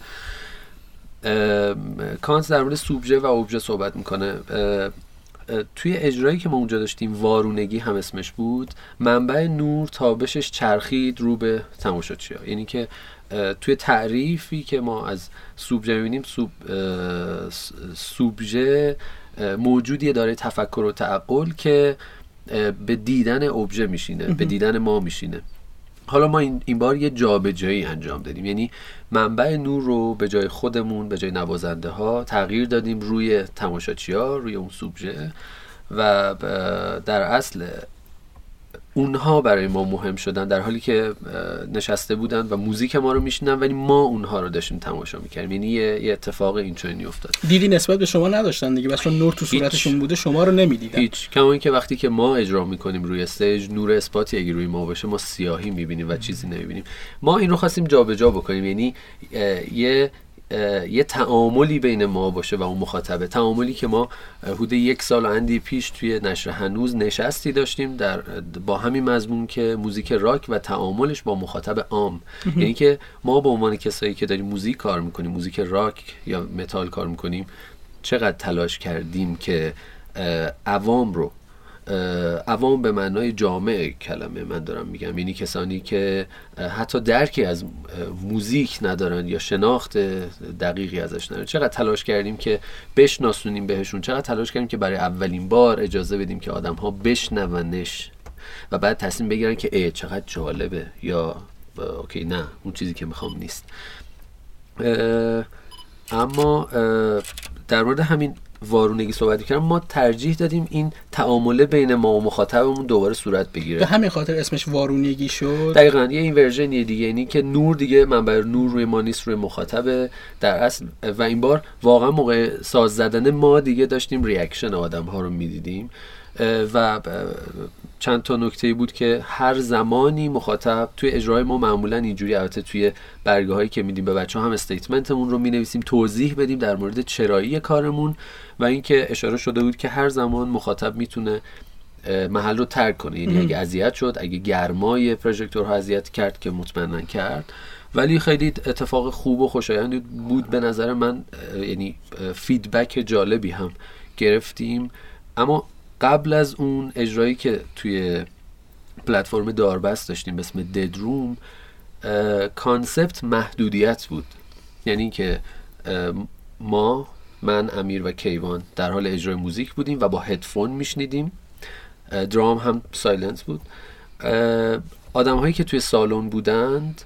S2: کانت در مورد سوبژه و اوبژه صحبت می‌کنه. توی اجرایی که ما اونجا داشتیم وارونگی هم اسمش بود منبع نور تابشش چرخید رو به تماشاچی ها. یعنی که توی تعریفی که ما از سوبژه می‌بینیم سوب سوبژه موجودیه داره تفکر و تعقل که به دیدن اوبژه میشینه به دیدن ما میشینه. حالا ما این, بار یه جابجایی انجام دادیم. یعنی منبع نور رو به جای خودمون به جای نوازنده ها تغییر دادیم روی تماشاچی ها روی اون سوبژه و در اصل اونها برای ما مهم شدن در حالی که نشسته بودن و موزیک ما رو میشنن ولی ما اونها رو داشتیم تماشا می‌کردیم. یعنی یه, اتفاق اینچنینی افتاد.
S1: دیدی نسبت به شما نداشتن دیگه بس نور تو صورتشون بوده شما رو نمی‌دیدن.
S2: هیچ. کما اینکه وقتی که ما اجرا می‌کنیم روی استیج نور اثباتی اگه روی ما باشه ما سیاهی می‌بینیم و چیزی نمی‌بینیم. ما این رو خواستیم جابجا بکنیم. یعنی یه یه تعاملی بین ما باشه و اون مخاطبه. تعاملی که ما حدود یک سال اندی پیش توی نشر هنوز نشستی داشتیم در با همین مضمون که موزیک راک و تعاملش با مخاطب عام. یعنی که ما به عنوان کسایی که داریم موزیک کار می‌کنیم موزیک راک یا متال کار می‌کنیم چقدر تلاش کردیم که عوام رو عوام به معنای جامع کلمه من دارم میگم. یعنی کسانی که حتی درکی از موزیک ندارن یا شناخت دقیقی ازش ندارن. چقدر تلاش کردیم که بشناسونیم بهشون. چقدر تلاش کردیم که برای اولین بار اجازه بدیم که آدم ها بشنونش و بعد تصمیم بگیرن که ای چقدر جالبه. یا اوکی نه اون چیزی که می‌خوام نیست. اما در مورد همین وارونگی صحبت کردم ما ترجیح دادیم این تعامله بین ما و مخاطبمون دوباره صورت بگیره.
S1: به همین خاطر اسمش وارونگی شد؟
S2: دقیقا یه این version یه دیگه یعنی که نور دیگه منبع نور روی ما نیست روی مخاطبه در اصل. و این بار واقعا موقع ساز زدن ما دیگه داشتیم reaction آدم ها رو می‌دیدیم. و چند تا نکته بود که هر زمانی مخاطب توی اجرای ما معمولا اینجوری البته توی برگه هایی که میدیم به بچه هم statement مون رو می‌نویسیم توضیح بدیم در مورد چرایی کارمون و اینکه اشاره شده بود که هر زمان مخاطب می‌تونه محل رو ترک کنه. یعنی اگه اذیت شد اگه گرمای پروژکتورها اذیت کرد که مطمئنا کرد. ولی خیلی اتفاق خوب و خوشایندی بود به نظر من یعنی feedback جالبی هم گرفتیم. اما قبل از اون اجرایی که توی پلتفرم داربست داشتیم به اسم Dead Room concept محدودیت بود. یعنی که ما من امیر و کیوان در حال اجرای موزیک بودیم و با هدفون میشنیدیم. درام هم silence بود. آدم هایی که توی سالن بودند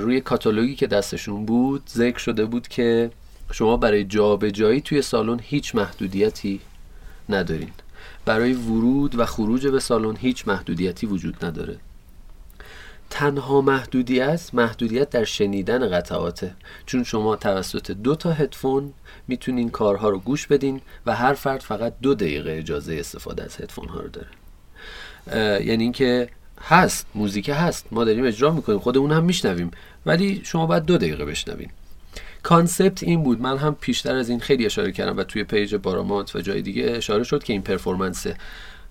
S2: روی کاتالوگی که دستشون بود ذکر شده بود که شما برای جابجایی توی سالن هیچ محدودیتی ندارین. برای ورود و خروج به سالن هیچ محدودیتی وجود نداره. تنها محدودیت محدودیت در شنیدن قطعاته. چون شما توسط دو تا هدفون می‌تونین کارها رو گوش بدین و هر فرد فقط دو دقیقه اجازه استفاده از هدفون ها رو داره. یعنی اینکه هست موزیک هست. ما داریم اجرا می‌کنیم. خودمون هم میشنویم. ولی شما باید دو دقیقه بشنوین. concept این بود. من هم پیشتر از این خیلی اشاره کردم و توی page بارامات و جای دیگه اشاره شد که این performance ه.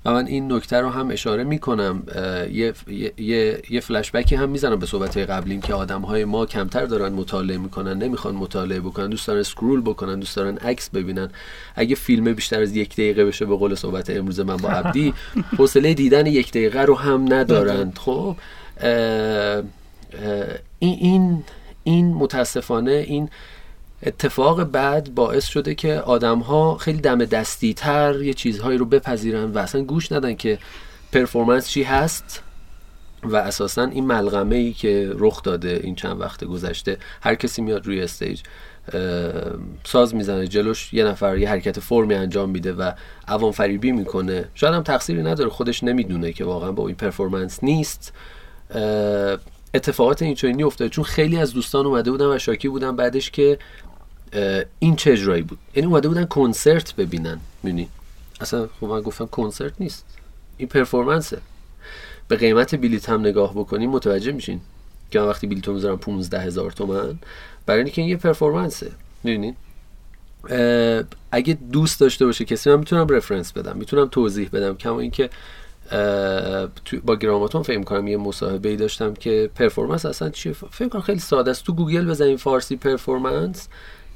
S2: و من این نکته رو هم اشاره می‌کنم. یه, یه،, یه فلشبکی هم می‌زنم به صحبت قبلیم که آدم های ما کمتر دارن مطالعه می‌کنن نمی‌خوان مطالعه بکنن دوست دارن سکرول بکنن دوست دارن عکس ببینن. اگه فیلم بیشتر از یک دقیقه بشه به قول صحبت امروز من با عبدی حوصله دیدن یک دقیقه رو هم ندارند خب این این این متاسفانه این اتفاق بعد باعث شده که آدم ها خیلی دم دستی تر یه چیزهایی رو بپذیرن و اصلا گوش ندن که performance چی هست و اساسا این ملغمه ای که رخ داده این چند وقت گذشته هر کسی میاد روی استیج ساز می‌زنه جلوش یه نفر یه حرکت فرمی انجام میده و عوام فریبی می‌کنه. شاید هم تقصیری نداره خودش نمی‌دونه که واقعا با این performance نیست. اتفاقات این چنینی افتاده چون خیلی از دوستان اومده بودن و شاکی بودن بعدش که این چه اجرایی بود؟ یعنی اومده بودن کنسرت ببینن می‌بینی اصلا خب من گفتم کنسرت نیست. این performance ه. به قیمت بلیت هم نگاه بکنیم متوجه میشین که من وقتی بلیتو می‌ذارم 15 هزار تومن برای اینکه این یه performance ه. می‌بینین اگه دوست داشته باشه کسی من می‌تونم reference بدم می‌تونم توضیح بدم. کما اینکه با گراماتون فکر کنم یه مصاحبه ای داشتم که performance اصلا چیه؟ فکر کنم خیلی ساده است. تو گوگل بزنیم فارسی performance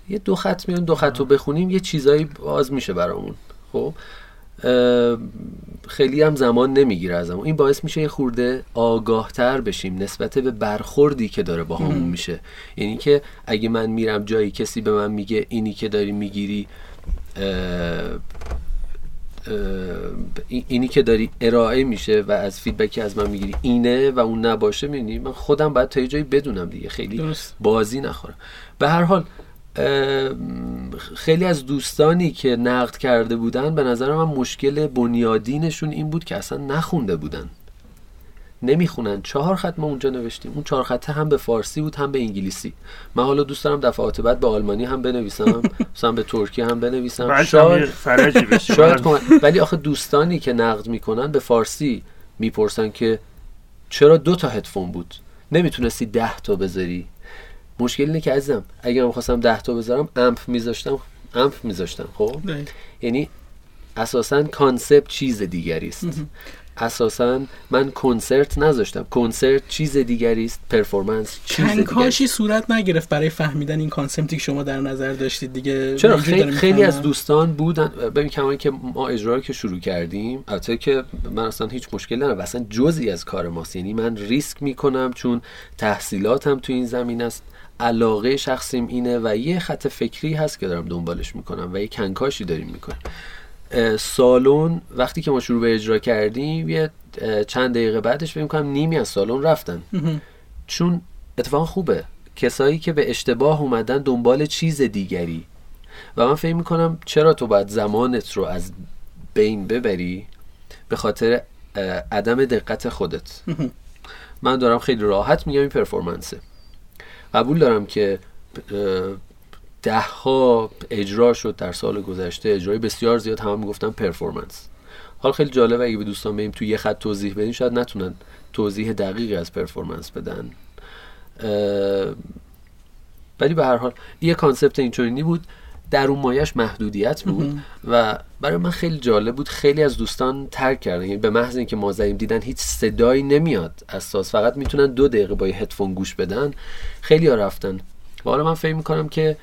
S2: یه دو خط میان دو خط رو بخونیم یه چیزایی باز میشه برامون. خب؟ خیلی هم زمان نمی‌گیره ازمون. این باعث میشه یه خورده آگاهتر بشیم نسبت به برخوردی که داره با همون میشه. یعنی که اگه من میرم جایی کسی به من میگه اینی که داری می‌گیری اینی که داری ارائه میشه و از فیدبکی از من می‌گیری اینه و اون نباشه می‌بینی؟ من خودم باید تا یه جایی بدونم دیگه. خیلی بازی نخورم. به هر حال خیلی از دوستانی که نقد کرده بودن به نظر من مشکل بنیادینشون این بود که اصلا نخونده بودن. نمی‌خونن. چهار خط ما اونجا نوشتیم. اون چهار خطه هم به فارسی بود هم به انگلیسی. من حالا دوست دارم دفعات بعد به آلمانی هم بنویسم مثلا به ترکی هم بنویسم.
S3: شاید
S2: شاید ولی آخه دوستانی که نقد می‌کنن به فارسی می‌پرسن که چرا دو تا هدفون بود؟ نمی‌تونستی ده تا بذاری. مشکل اینه که عزیزم اگه من خواستم ده تا بذارم amp میذاشتم amp میذاشتم خب؟ یعنی اساسا concept چیز دیگری است اساسا من کنسرت نذاشتم. کنسرت چیز دیگری است. performance چیز
S1: کنکاشی صورت نگرفت برای فهمیدن این concept ی که شما در نظر داشتید دیگه.
S2: چرا؟ خیلی, خیلی از دوستان بودن. ببین کما اینکه ما اجرا که شروع کردیم البته که من اصلا هیچ مشکلی ندارم. اصلا جزئی از کار ماست. یعنی من ریسک می‌کنم چون تحصیلاتم تو این زمین است. علاقه شخصیم اینه و یه خط فکری هست که دارم دنبالش می‌کنم و یه کنکاشی داریم می‌کنیم. سالن وقتی که ما شروع به اجرا کردیم یه چند دقیقه بعدش فکر کنم نیمی از سالن رفتن. چون اتفاق خوبه. کسایی که به اشتباه اومدن دنبال چیز دیگری. و من فکر می‌کنم چرا تو باید زمانت رو از بین ببری؟ به خاطر عدم دقت خودت. من دارم خیلی راحت میگم این performance ه. قبول دارم که ده ها اجرا شد در سال گذشته. اجرای بسیار زیاد. همه می‌گفتن performance حال خیلی جالبه. اگه به دوستان بریم تو یه خط توضیح بدیم شاید نتونن توضیح دقیقی از performance بدن. ولی به هر حال یه concept اینچنینی بود. در اون مایش محدودیت بود و برای من خیلی جالب بود. خیلی از دوستان ترک کردن. یعنی به محض اینکه ما زدیم دیدن هیچ صدایی نمیاد اساس فقط می‌تونن دو دقیقه با یه هدفون گوش بدن. خیلی ها رفتن. و حالا من فکر می‌کنم که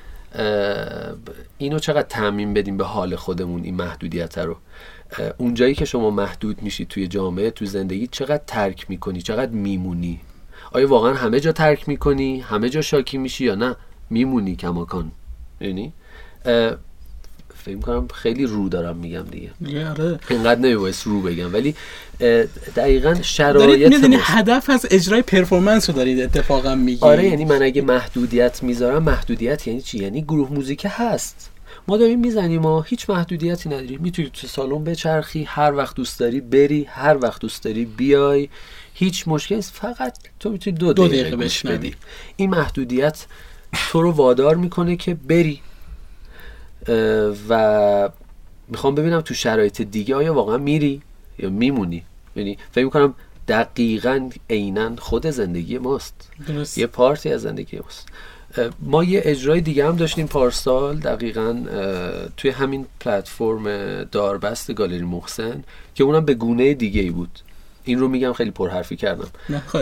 S2: اینو چقدر تعمین بدیم به حال خودمون این محدودیت رو؟ اونجایی که شما محدود میشی توی جامعه تو زندگی چقدر ترک می‌کنی؟ چقدر میمونی؟ آیا واقعا همه جا ترک می‌کنی؟ همه جا شاکی میشی یا نه؟ میمونی کماکان. یعنی فکر کنم خیلی رو دارم میگم دیگه.
S1: آره.
S2: اینقدر نمیبایست رو بگم ولی دقیقا شرایط
S1: می‌دونی هدف از اجرای پرفورمنس رو دارید اتفاقا میگی؟
S2: آره یعنی من اگه محدودیت می‌ذارم محدودیت یعنی چی؟ یعنی گروه موزیک هست. ما داریم می‌زنیم ما هیچ محدودیتی نداریم. می‌تونی تو سالن بچرخی هر وقت دوست داری بری هر وقت دوست داری بیای. هیچ مشکلی فقط تو می‌تونی دو, دو دقیقه, دقیقه این محدودیت تو رو وادار می‌کنه که بری. و می‌خوام ببینم تو شرایط دیگه آیا واقعا میری یا میمونی؟ یعنی فکر می‌کنم دقیقا عینا خود زندگی ماست.
S1: درست.
S2: یه پارتی از زندگی ماست. ما یه اجرای دیگه هم داشتیم پارسال دقیقا توی همین پلتفرم داربست گالری محسن که اونم به گونه دیگه ای بود. این رو میگم خیلی پرحرفی کردم.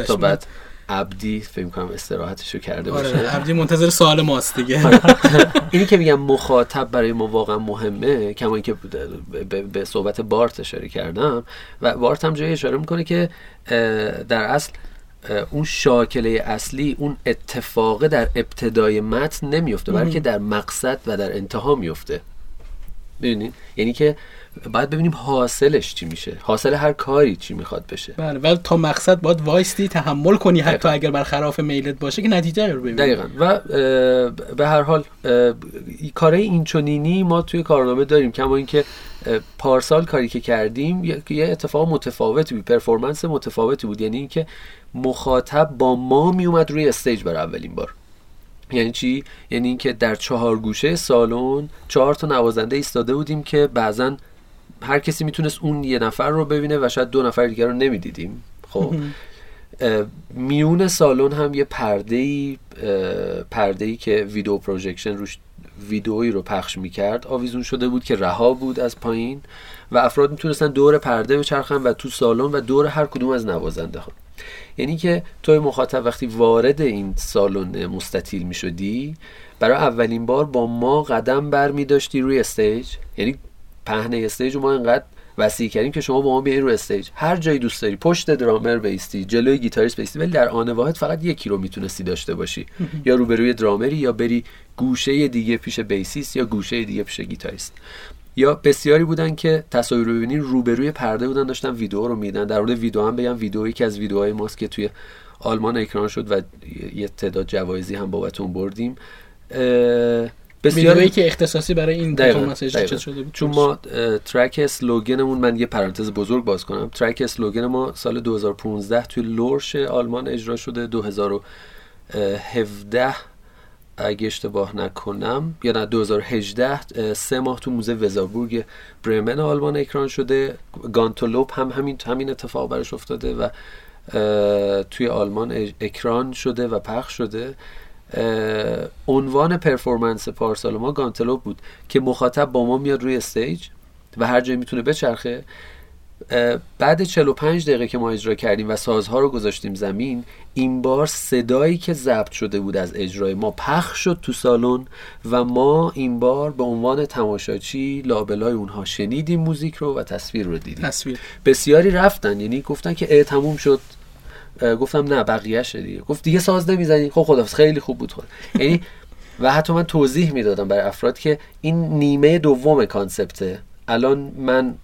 S2: تا بعد عبدی فکر کنم استراحتشو کرده
S1: آره،
S2: باشه.
S1: عبدی منتظر سوال ماست دیگه.
S2: آره. اینی که میگم مخاطب برای ما واقعا مهمه کما اینکه به صحبت بارت اشاره کردم و بارت هم جای اشاره می‌کنه که در اصل اون شاکله اصلی اون اتفاق در ابتدای متن نمیفته بلکه در مقصد و در انتها میفته ببینید یعنی که باید ببینیم حاصلش چی میشه. حاصل هر کاری چی می‌خواد بشه.
S1: بله ولی تا مقصد باید وایستی تحمل کنی حتی اگر برخلاف میلت باشه که نتیجه رو ببینی.
S2: دقیقا. و به هر حال کاره اینچنینی ما توی کارنامه داریم. کما اینکه پارسال کاری که کردیم یه اتفاق متفاوتی بود. performance متفاوتی بود. یعنی اینکه مخاطب با ما میومد روی استیج برای اولین بار. یعنی چی؟ یعنی اینکه در چهار گوشه سالن چهار تا نوازنده ایستاده بودیم که بعضا هر کسی می‌تونست اون یه نفر رو ببینه و شاید دو نفر دیگر رو نمی‌دیدیم. خب. میون سالن هم یه پرده ای پرده ای که ویدیو پروژکشن روش ویدئویی رو پخش می‌کرد آویزون شده بود که رها بود از پایین و افراد می‌تونستن دور پرده بچرخن و تو سالن و دور هر کدوم از نوازنده ها. یعنی که توی مخاطب وقتی وارد این سالن مستطیل می‌شدی برای اولین بار با ما قدم بر می داشتی روی استیج. یعنی پهنه استیج ما اینقدر وسیع کردیم که شما با ما بیاین رو استیج. هر جایی دوست داری. پشت درامر بیستی جلوی گیتاریست بیستی ولی در آن واحد فقط یکی رو می‌تونستی داشته باشی. یا روبروی درامری یا بری گوشه دیگه پیش بیسیست یا گوشه دیگه پیش گیتاریست. یا بسیاری بودن که تصاویر رو ببینین روبروی پرده بودن داشتن ویدیو رو می‌دیدن در مورد ویدیو هم بگم ویدیویی که از ویدیوهای ماست که توی آلمان اکران شد و یه تعداد جوایزی هم بابت اون بردیم
S1: بسیاری که اختصاصی برای این performance شده بود.
S2: چون ما track اسلوگنمون من یه پرانتز بزرگ باز کنم. track اسلوگن ما سال 2015 توی لورش آلمان اجرا شده. 2017 اگه اشتباه نکنم یا نه 2018 سه ماه تو موزه وزاربورگ برمن آلمان اکران شده. گانتولوپ هم همین همین اتفاق برش افتاده و توی آلمان اکران شده و پخش شده. عنوان performance پارسال ما گانتلوپ بود که مخاطب با ما میاد روی استیج و هر جایی می‌تونه بچرخه. بعد 45 دقیقه که ما اجرا کردیم و سازها رو گذاشتیم زمین این بار صدایی که ضبط شده بود از اجرای ما پخش شد تو سالن و ما این بار به عنوان تماشاچی لابلای اونها شنیدیم موزیک رو و تصویر رو دیدیم.
S1: تصویر.
S2: بسیاری رفتن یعنی گفتن که اه تموم شد. گفتم نه بقیه دیگه. گفت دیگه ساز نمی‌زنی. خب خدا خیلی خوب بود خود. یعنی و حتی من توضیح می‌دادم برای افراد که این نیمه دوم کانسپته الان من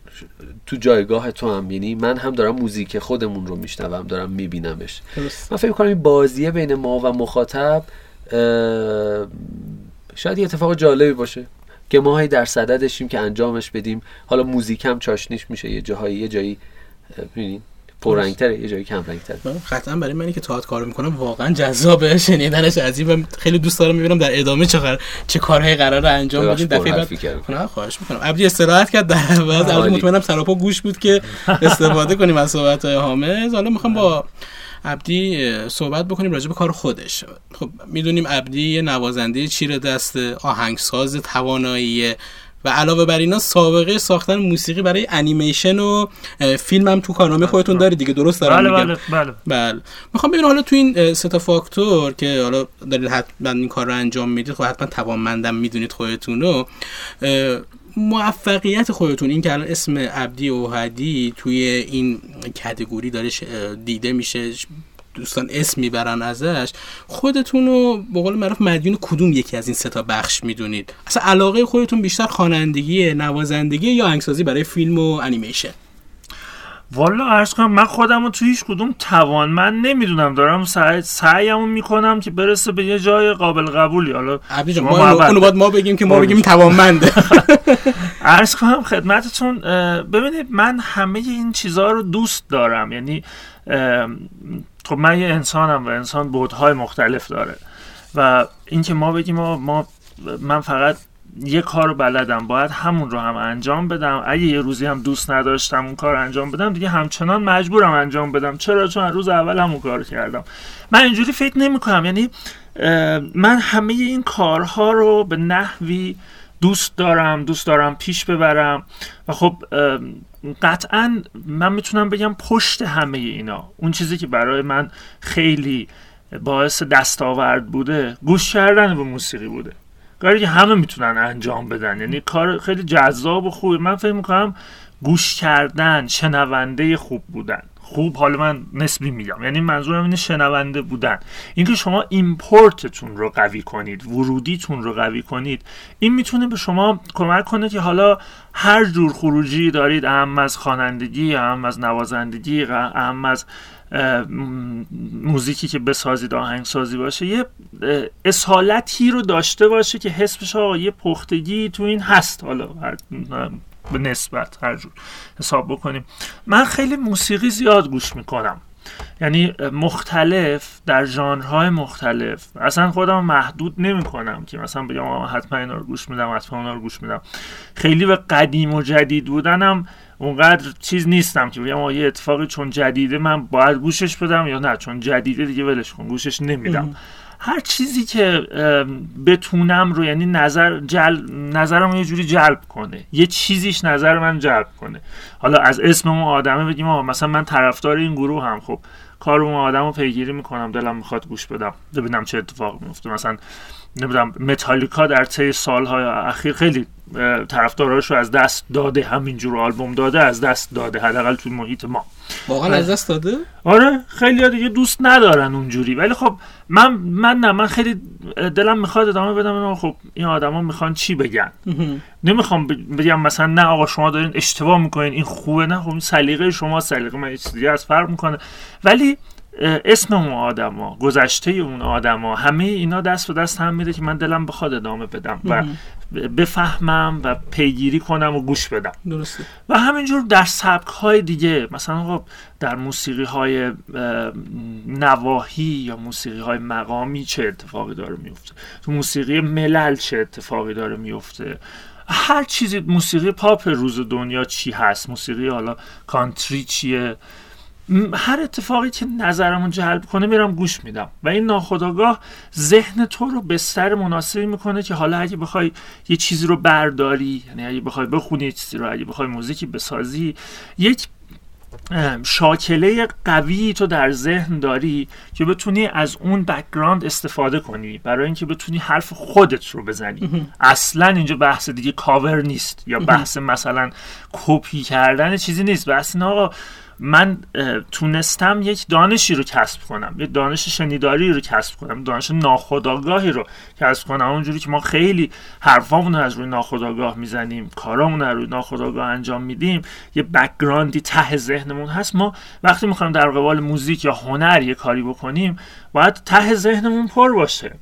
S2: تو جایگاه تو هم یعنی من هم دارم موزیک خودمون رو میشنوم دارم میبینمش. من فکر کنم این بازیه بین ما و مخاطب شاید یه اتفاق جالبی باشه که ما در صددشیم که انجامش بدیم. حالا موزیک هم چاشنیش میشه یه جاهایی یه جایی ببینین پررنگتره یه جایی کم رنگتره.
S1: قطعا برای منی که تئاتر کار می‌کنم واقعا جذابه شنیدنش عجیبه خیلی دوست دارم می‌بینم در ادامه چه چه کارهایی قرار انجام بدین دفعه بعد نه خواهش می‌کنم. عبدی استراحت کرد در عوض عبدی مطمئنم سراپا گوش بود که استفاده کنیم از صحبت های حامد. حالا می‌خوام با عبدی صحبت بکنیم راجع به کار خودش. خب می‌دونیم عبدی یه نوازنده چیر دست آهنگساز توانایی و علاوه بر اینا سابقه ساختن موسیقی برای انیمیشن و فیلم هم تو کارنامه خودتون داری دیگه درست دارم
S3: بله بله بله.
S1: بله. می‌خوام ببینم حالا تو این سه تا فاکتور که حالا دارید حتما این کار رو انجام می‌دید خب حتما توانمندم می‌دونید خودتون رو. موفقیت خودتون این که الان اسم عبدی اوهدی توی این کتگوری داره دیده میشه دوستان اسم می‌برن ازش خودتون رو به قول معروف مدیون کدوم یکی از این سه تا بخش می‌دونید؟ اصلا علاقه خودتون بیشتر خوانندگی نوازندگی یا انگسازی برای فیلم و انیمیشن؟
S3: والا عرض کنم من خودم رو تو هیچ کدوم توان من نمی‌دونم دارم سعی سعیمو می‌کنم که برسه به یه جای قابل قبولی. حالا
S1: ما اونو باید ما بگیم که ما بگیم توانمنده.
S3: عرض کنم خدمتتون ببینید من همه این چیزها رو دوست دارم. یعنی خب من یه انسانم و انسان بودهای مختلف داره. و اینکه ما بگیم ما, من فقط یه کار بلدم باید همون رو هم انجام بدم. اگه یه روزی هم دوست نداشتم اون کار انجام بدم دیگه همچنان مجبورم انجام بدم. چرا؟ چون روز اول همون کار کردم. من اینجوری فکر نمی کنم یعنی من همه این کارها رو به نحوی دوست دارم دوست دارم پیش ببرم. و خب قطعا من می‌تونم بگم پشت همه اینا اون چیزی که برای من خیلی باعث دستاورد بوده گوش کردن به موسیقی بوده. کاری که همه می‌تونن انجام بدن. یعنی کار خیلی جذاب و خوبه من فکر می‌کنم گوش کردن شنونده خوب بودن. خوب حالا من نسبی میگم. یعنی منظورم اینه شنونده بودن. اینکه شما ایمپورتتون رو قوی کنید ورودیتون رو قوی کنید این می‌تونه به شما کمک کنه که حالا هر جور خروجی دارید اهم از خوانندگی اهم از نوازندگی اهم از موزیکی که بسازید آهنگسازی باشه یه اصالتی رو داشته باشه که حسبش آقا یه پختگی تو این هست. حالا به نسبت هر جور حساب بکنیم. من خیلی موسیقی زیاد گوش می‌کنم. یعنی مختلف در ژانرهای مختلف. اصلا خودم محدود نمی کنم که مثلا بگم حتما اینا رو گوش میدم حتما اونا رو گوش میدم. خیلی به قدیم و جدید بودنم اونقدر چیز نیستم که بگم یه اتفاقی چون جدیده من باید گوشش بدم یا نه. چون جدیده دیگه ولش کن گوشش نمیدم. هر چیزی که بتونم رو یعنی نظر جل... نظرم یه جوری جلب کنه. یه چیزیش نظر من جلب کنه. حالا از اسم اون آدمه بگیم آه مثلا من طرفدار این گروه هم. خب کار اون آدم رو پیگیری می‌کنم دلم می‌خواد گوش بدم ببینم چه اتفاق میفته مثلا نمی‌دونم متالیکا در طی سالهای اخیر خیلی طرفداراش رو از دست داده همینجور آلبوم داده از دست داده حداقل توی محیط ما.
S1: واقعا از دست داده؟
S3: آره خیلی دیگه دوست ندارن اونجوری. ولی خب من من نه من خیلی دلم می‌خواد ادامه بدم. خب این آدما می‌خوان چی بگن؟ نمی‌خوام بگم مثلا نه آقا شما دارین اشتباه می‌کنین این خوبه نه خب سلیقه شما سلیقه من چیزی از فرق می‌کنه. ولی اسم اون آدما گذشته اون آدما همه اینا دست به دست هم میده که من دلم بخواد ادامه بدم و بفهمم و پیگیری کنم و گوش بدم.
S1: درسته.
S3: و همینجور در سبک های دیگه مثلا خب در موسیقی های نواهی یا موسیقی های مقامی چه اتفاقی داره میفته تو موسیقی ملل چه اتفاقی داره میفته هر چیزی موسیقی پاپ روز دنیا چی هست؟ موسیقی حالا کانتری چیه؟ هر اتفاقی که نظرمو جلب کنه میرم گوش میدم. و این ناخداگاه ذهن تو رو بستر مناسبی می‌کنه که حالا اگه بخوای یه چیزی رو برداری یعنی اگه بخوای بخونی یه چیزی رو اگه بخوای موزیکی بسازی یک شاکله قوی تو در ذهن داری که بتونی از اون background استفاده کنی برای اینکه بتونی حرف خودت رو بزنی. اصلا اینجا بحث دیگه کاور نیست یا بحث مثلا کپی کردن چیزی نیست. بحث این آقا من تونستم یک دانشی رو کسب کنم. یک دانش شنیداری رو کسب کنم. دانش ناخودآگاهی رو کسب کنم. اونجوری که ما خیلی حرفامون رو از روی ناخودآگاه می‌زنیم کارامون رو روی ناخودآگاه انجام میدیم یه background ی ته ذهنمون هست. ما وقتی می‌خوایم در قبال موزیک یا هنر یه کاری بکنیم باید ته ذهنمون پر باشه.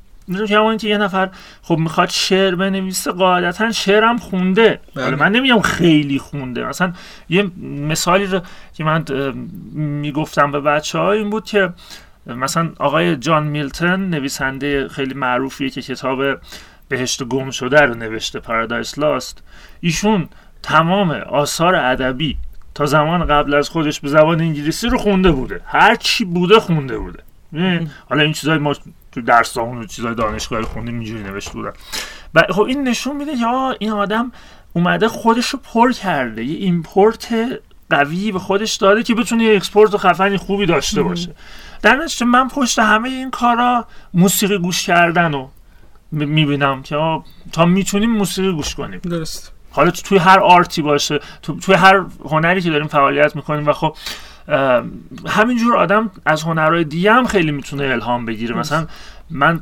S3: کما که یه نفر خب می‌خواد شعر بنویسه قاعدتا شعرم خونده. بله. من نمیگم خیلی خونده. مثلا یه مثالی رو که من می‌گفتم به بچه ها این بود که مثلا آقای جان میلتون نویسنده خیلی معروفیه که کتاب بهشت گم شده رو نوشته پارادایس لاست ایشون تمام آثار ادبی تا زمان قبل از خودش به زبان انگلیسی رو خونده بوده. هر چی بوده خونده بوده. حالا این چیزای ما تو درس و چیزای دانشگاهی خوندیم اینجوری نوشته بودن. و خب این نشون میده که این آدم اومده خودش رو پر کرده. یه import قوی به خودش داده که بتونه یه export خفنی خوبی داشته باشه. در نتیجه من پشت همه این کارا موسیقی گوش کردن رو می‌بینم که تا می‌تونیم موسیقی گوش کنیم.
S1: درست.
S3: حالا توی هر آرتی باشه تو توی هر هنری که داریم فعالیت می‌کنیم و خب همینجور آدم از هنرهای دیگه هم خیلی می‌تونه الهام بگیره. مثلا من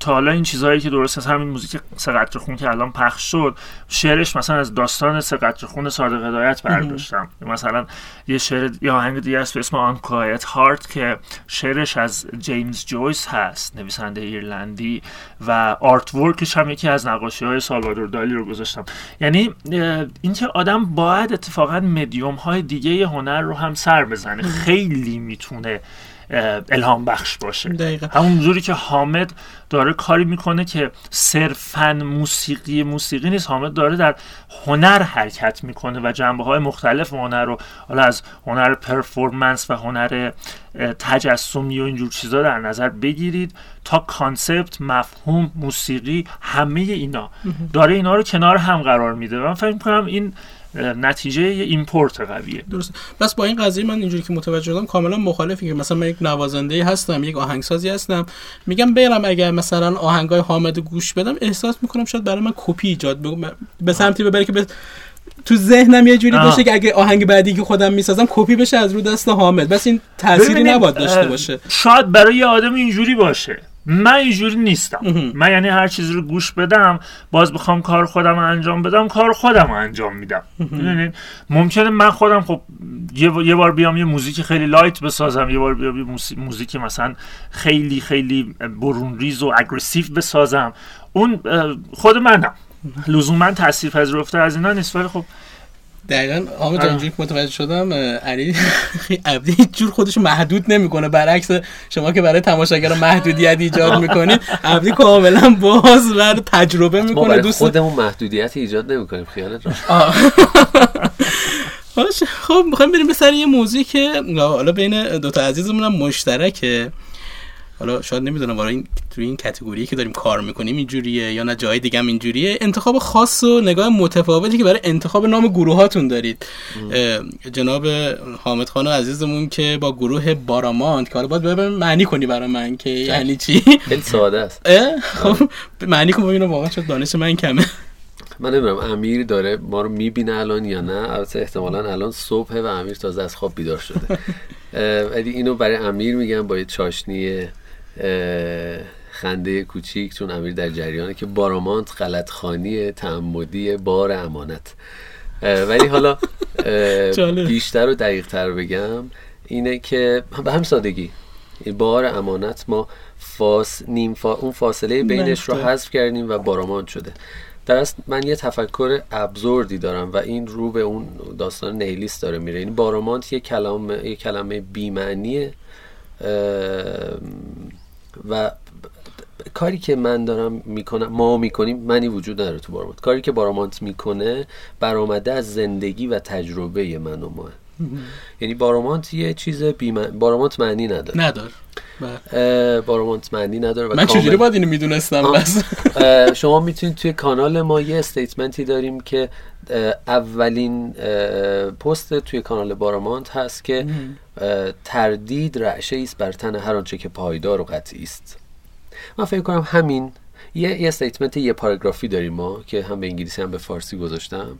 S3: تا حالا این چیزهایی که درست از همین موزیک سقطر خون که الان پخش شد شعرش مثلا از داستان سقطر خون صادق هدایت برداشتم. مثلا یه شعر یا آهنگ دیگه است به اسم آن کایت هارت که شعرش از جیمز جویس هست نویسنده ایرلندی و آرت ورکش هم یکی از نقاشی های سالوادور دالی رو گذاشتم. یعنی اینکه آدم باید اتفاقا مدیوم های دیگه هنر رو هم سر بزنه. خیلی می‌تونه الهام بخش باشه.
S1: دقیقا.
S3: همون جوری که حامد داره کاری می‌کنه که صرفا موسیقی موسیقی نیست. حامد داره در هنر حرکت می‌کنه و جنبه های مختلف هنر رو حالا از هنر performance و هنر تجسمی و اینجور چیزا در نظر بگیرید تا concept مفهوم موسیقی همه اینا. داره اینا رو کنار هم قرار میده. من فکر می‌کنم این نتیجه یه import قویه.
S1: درست پس با این قضیه من اینجوری که متوجه شدم کاملا مخالفی که مثلا من یک نوازنده هستم یک آهنگسازی هستم. میگم برم اگر مثلا آهنگای حامد گوش بدم احساس می‌کنم شاید برای من کپی ایجاد به سمتی ببره که به تو ذهنم یه جوری باشه که اگه آهنگ بعدی که خودم می‌سازم کپی بشه از رو دست حامد. بس این تأثیری نباید داشته باشه.
S3: شاید برای یه آدم اینجوری باشه. من اینجوری نیستم. من یعنی هر چیزی رو گوش بدم باز بخوام کار خودم رو انجام بدم کار خودم رو انجام میدم. ممکنه من خودم خب یه بار بیام یه موزیک خیلی light بسازم یه بار بیام یه موزیک مثلا خیلی خیلی برون ریز و aggressive بسازم. اون خود منم. لزوما تاثیر پذیرفته از اینا نیست ولی خب
S1: دقیقا آقا اینجوری متوجه شدم علی عبدی هیچ جور خودش محدود نمی‌کنه. برعکس شما که برای تماشاگران محدودیت ایجاد می‌کنید عبدی کاملا باز و تجربه می‌کنه.
S2: دوست خودمون محدودیت ایجاد نمی‌کنیم خیالت
S1: باشه. خب می‌خوایم بریم به سر یه موضوعی که حالا بین دوتا عزیزمون هم مشترکه. حالا شاید نمی‌دونم برای این توی این کتگوری که داریم کار می‌کنیم اینجوریه یا نه جای دیگه هم اینجوریه. انتخاب خاص و نگاه متفاوتی که برای انتخاب نام گروهاتون دارید. جناب حامد خان عزیزمون که با گروه باراماند که حالا باید ببین معنی کنی برای من که یعنی چی؟
S2: خیلی ساده است.
S1: خب معنی کن ببینم واقعا شد دانش من کمه.
S2: من نمی‌دونم امیر داره ما رو می‌بینه الان یا نه؟ البته احتمالا الان صبحه و امیر تازه از خواب بیدار شده. ولی اینو برای امیر میگم با چاشنی خنده کوچیک چون امیر در جریانه که بارامانت غلط خانی تعمدی بار امانت. ولی حالا بیشتر و دقیق تر بگم اینه که به هم سادگی بار امانت ما فاس نیم فا... اون فاصله بینش رو حذف کردیم و بارامانت شده. در من یه تفکر ابزوردی دارم و این رو به اون داستان نیلیس داره میره. این یعنی بارامانت یه کلمه یه کلمه بیمعنیه. و کاری که من دارم می‌کنم ما می‌کنیم منی وجود نداره تو بارامانت کاری که بارامانت می‌کنه برآمده از زندگی و تجربه من و ما. یعنی بارامانت یه چیز بیمن... بارامانت معنی نداره.
S1: نداره.
S2: اه، بارامانت معنی نداره و
S1: من
S2: کامل-
S1: چجوری باید اینو می‌دونستم. بس.
S2: شما می‌تونید توی کانال ما یه استیتمنتی داریم که اولین پست توی کانال بارامانت هست که تردید رعشه است بر تن هر آنچه که پایدار و قطعی است. من فکر کنم همین. یه یه statement یه پاراگرافی داریم ما که هم به انگلیسی هم به فارسی گذاشتم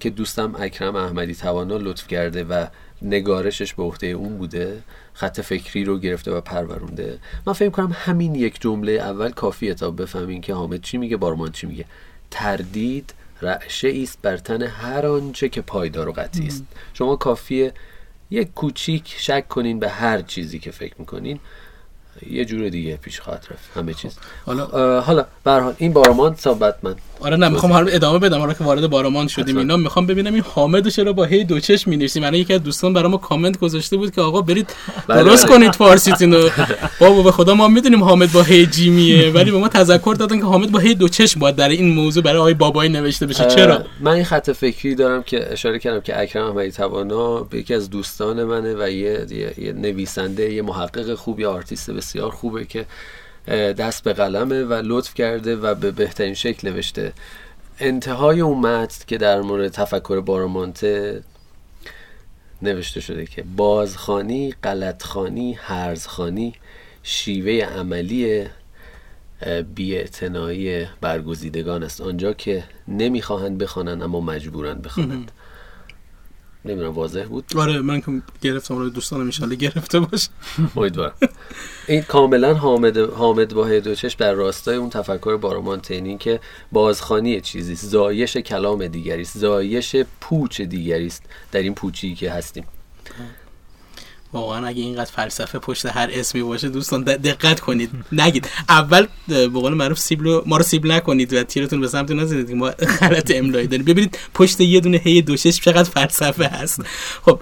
S2: که دوستم اکرم احمدی توانا لطف کرده و نگارشش به عهده اون بوده خط فکری رو گرفته و پرورونده. من فکر کنم همین یک جمله اول کافیه تا بفهمین که حامد چی میگه بارمان چی میگه. تردید رعشه است بر تن هر آنچه که پایدار و قطعی است. شما کافیه یک کوچیک شک کنین به هر چیزی که فکر می‌کنین. یه جور دیگه پیش خواهد رفت. همه چیز.
S1: حالا
S2: اه، حالا به هر حال این بارمان ثابت من.
S1: آره نه می‌خوام حالا ادامه بدم. حالا که وارد بارامان شدیم. اینا می‌خوام ببینم این حامد چرا با هی دو چشم می‌نویسیم. من یکی از دوستان برام کامنت گذاشته بود که آقا برید
S2: بله،
S1: درست
S2: بله.
S1: کنید فارسیتون رو بابا به خدا ما می‌دونیم حامد با هی جیمیه ولی به ما تذکر دادن که حامد با هی دو چشم باید در این موضوع برای آقای بابایی نوشته بشه. چرا؟
S2: من این خط فکری دارم که اشاره کردم که اکرم احمدی توانا به یکی از دوستان منه و یه, یه, یه نویسنده یه محقق خوب یه آرتیست بسیار خوبه که دست به قلمه و لطف کرده و به بهترین شکل نوشته. انتهای اون متن که در مورد تفکر بارامانته نوشته شده که بازخانی غلطخانی هرزخانی شیوه عملی بیاعتنایی برگزیدگان است. آنجا که نمی‌خواهند بخوانند اما مجبورند بخوانند. نمی‌دونم واضح بود؟
S1: آره من که گرفتم رو دوستانم ان گرفته باشه.
S2: امیدوارم. این کاملا حامد حامد با چشم در راستای اون تفکر بارامانتینی که بازخانی چیزی است زایش کلام دیگری است زایش پوچ دیگری است در این پوچی که هستیم.
S1: واقعا اگه اینقدر فلسفه پشت هر اسمی باشه دوستان دقت کنید. نگید. اول به قول معروف سیبلو ما رو سیبل نکنید و تیرتون به سمت نزنید ما غلط املایی داریم. ببینید پشت یه دونه هی دو چشم چقدر فلسفه هست. خب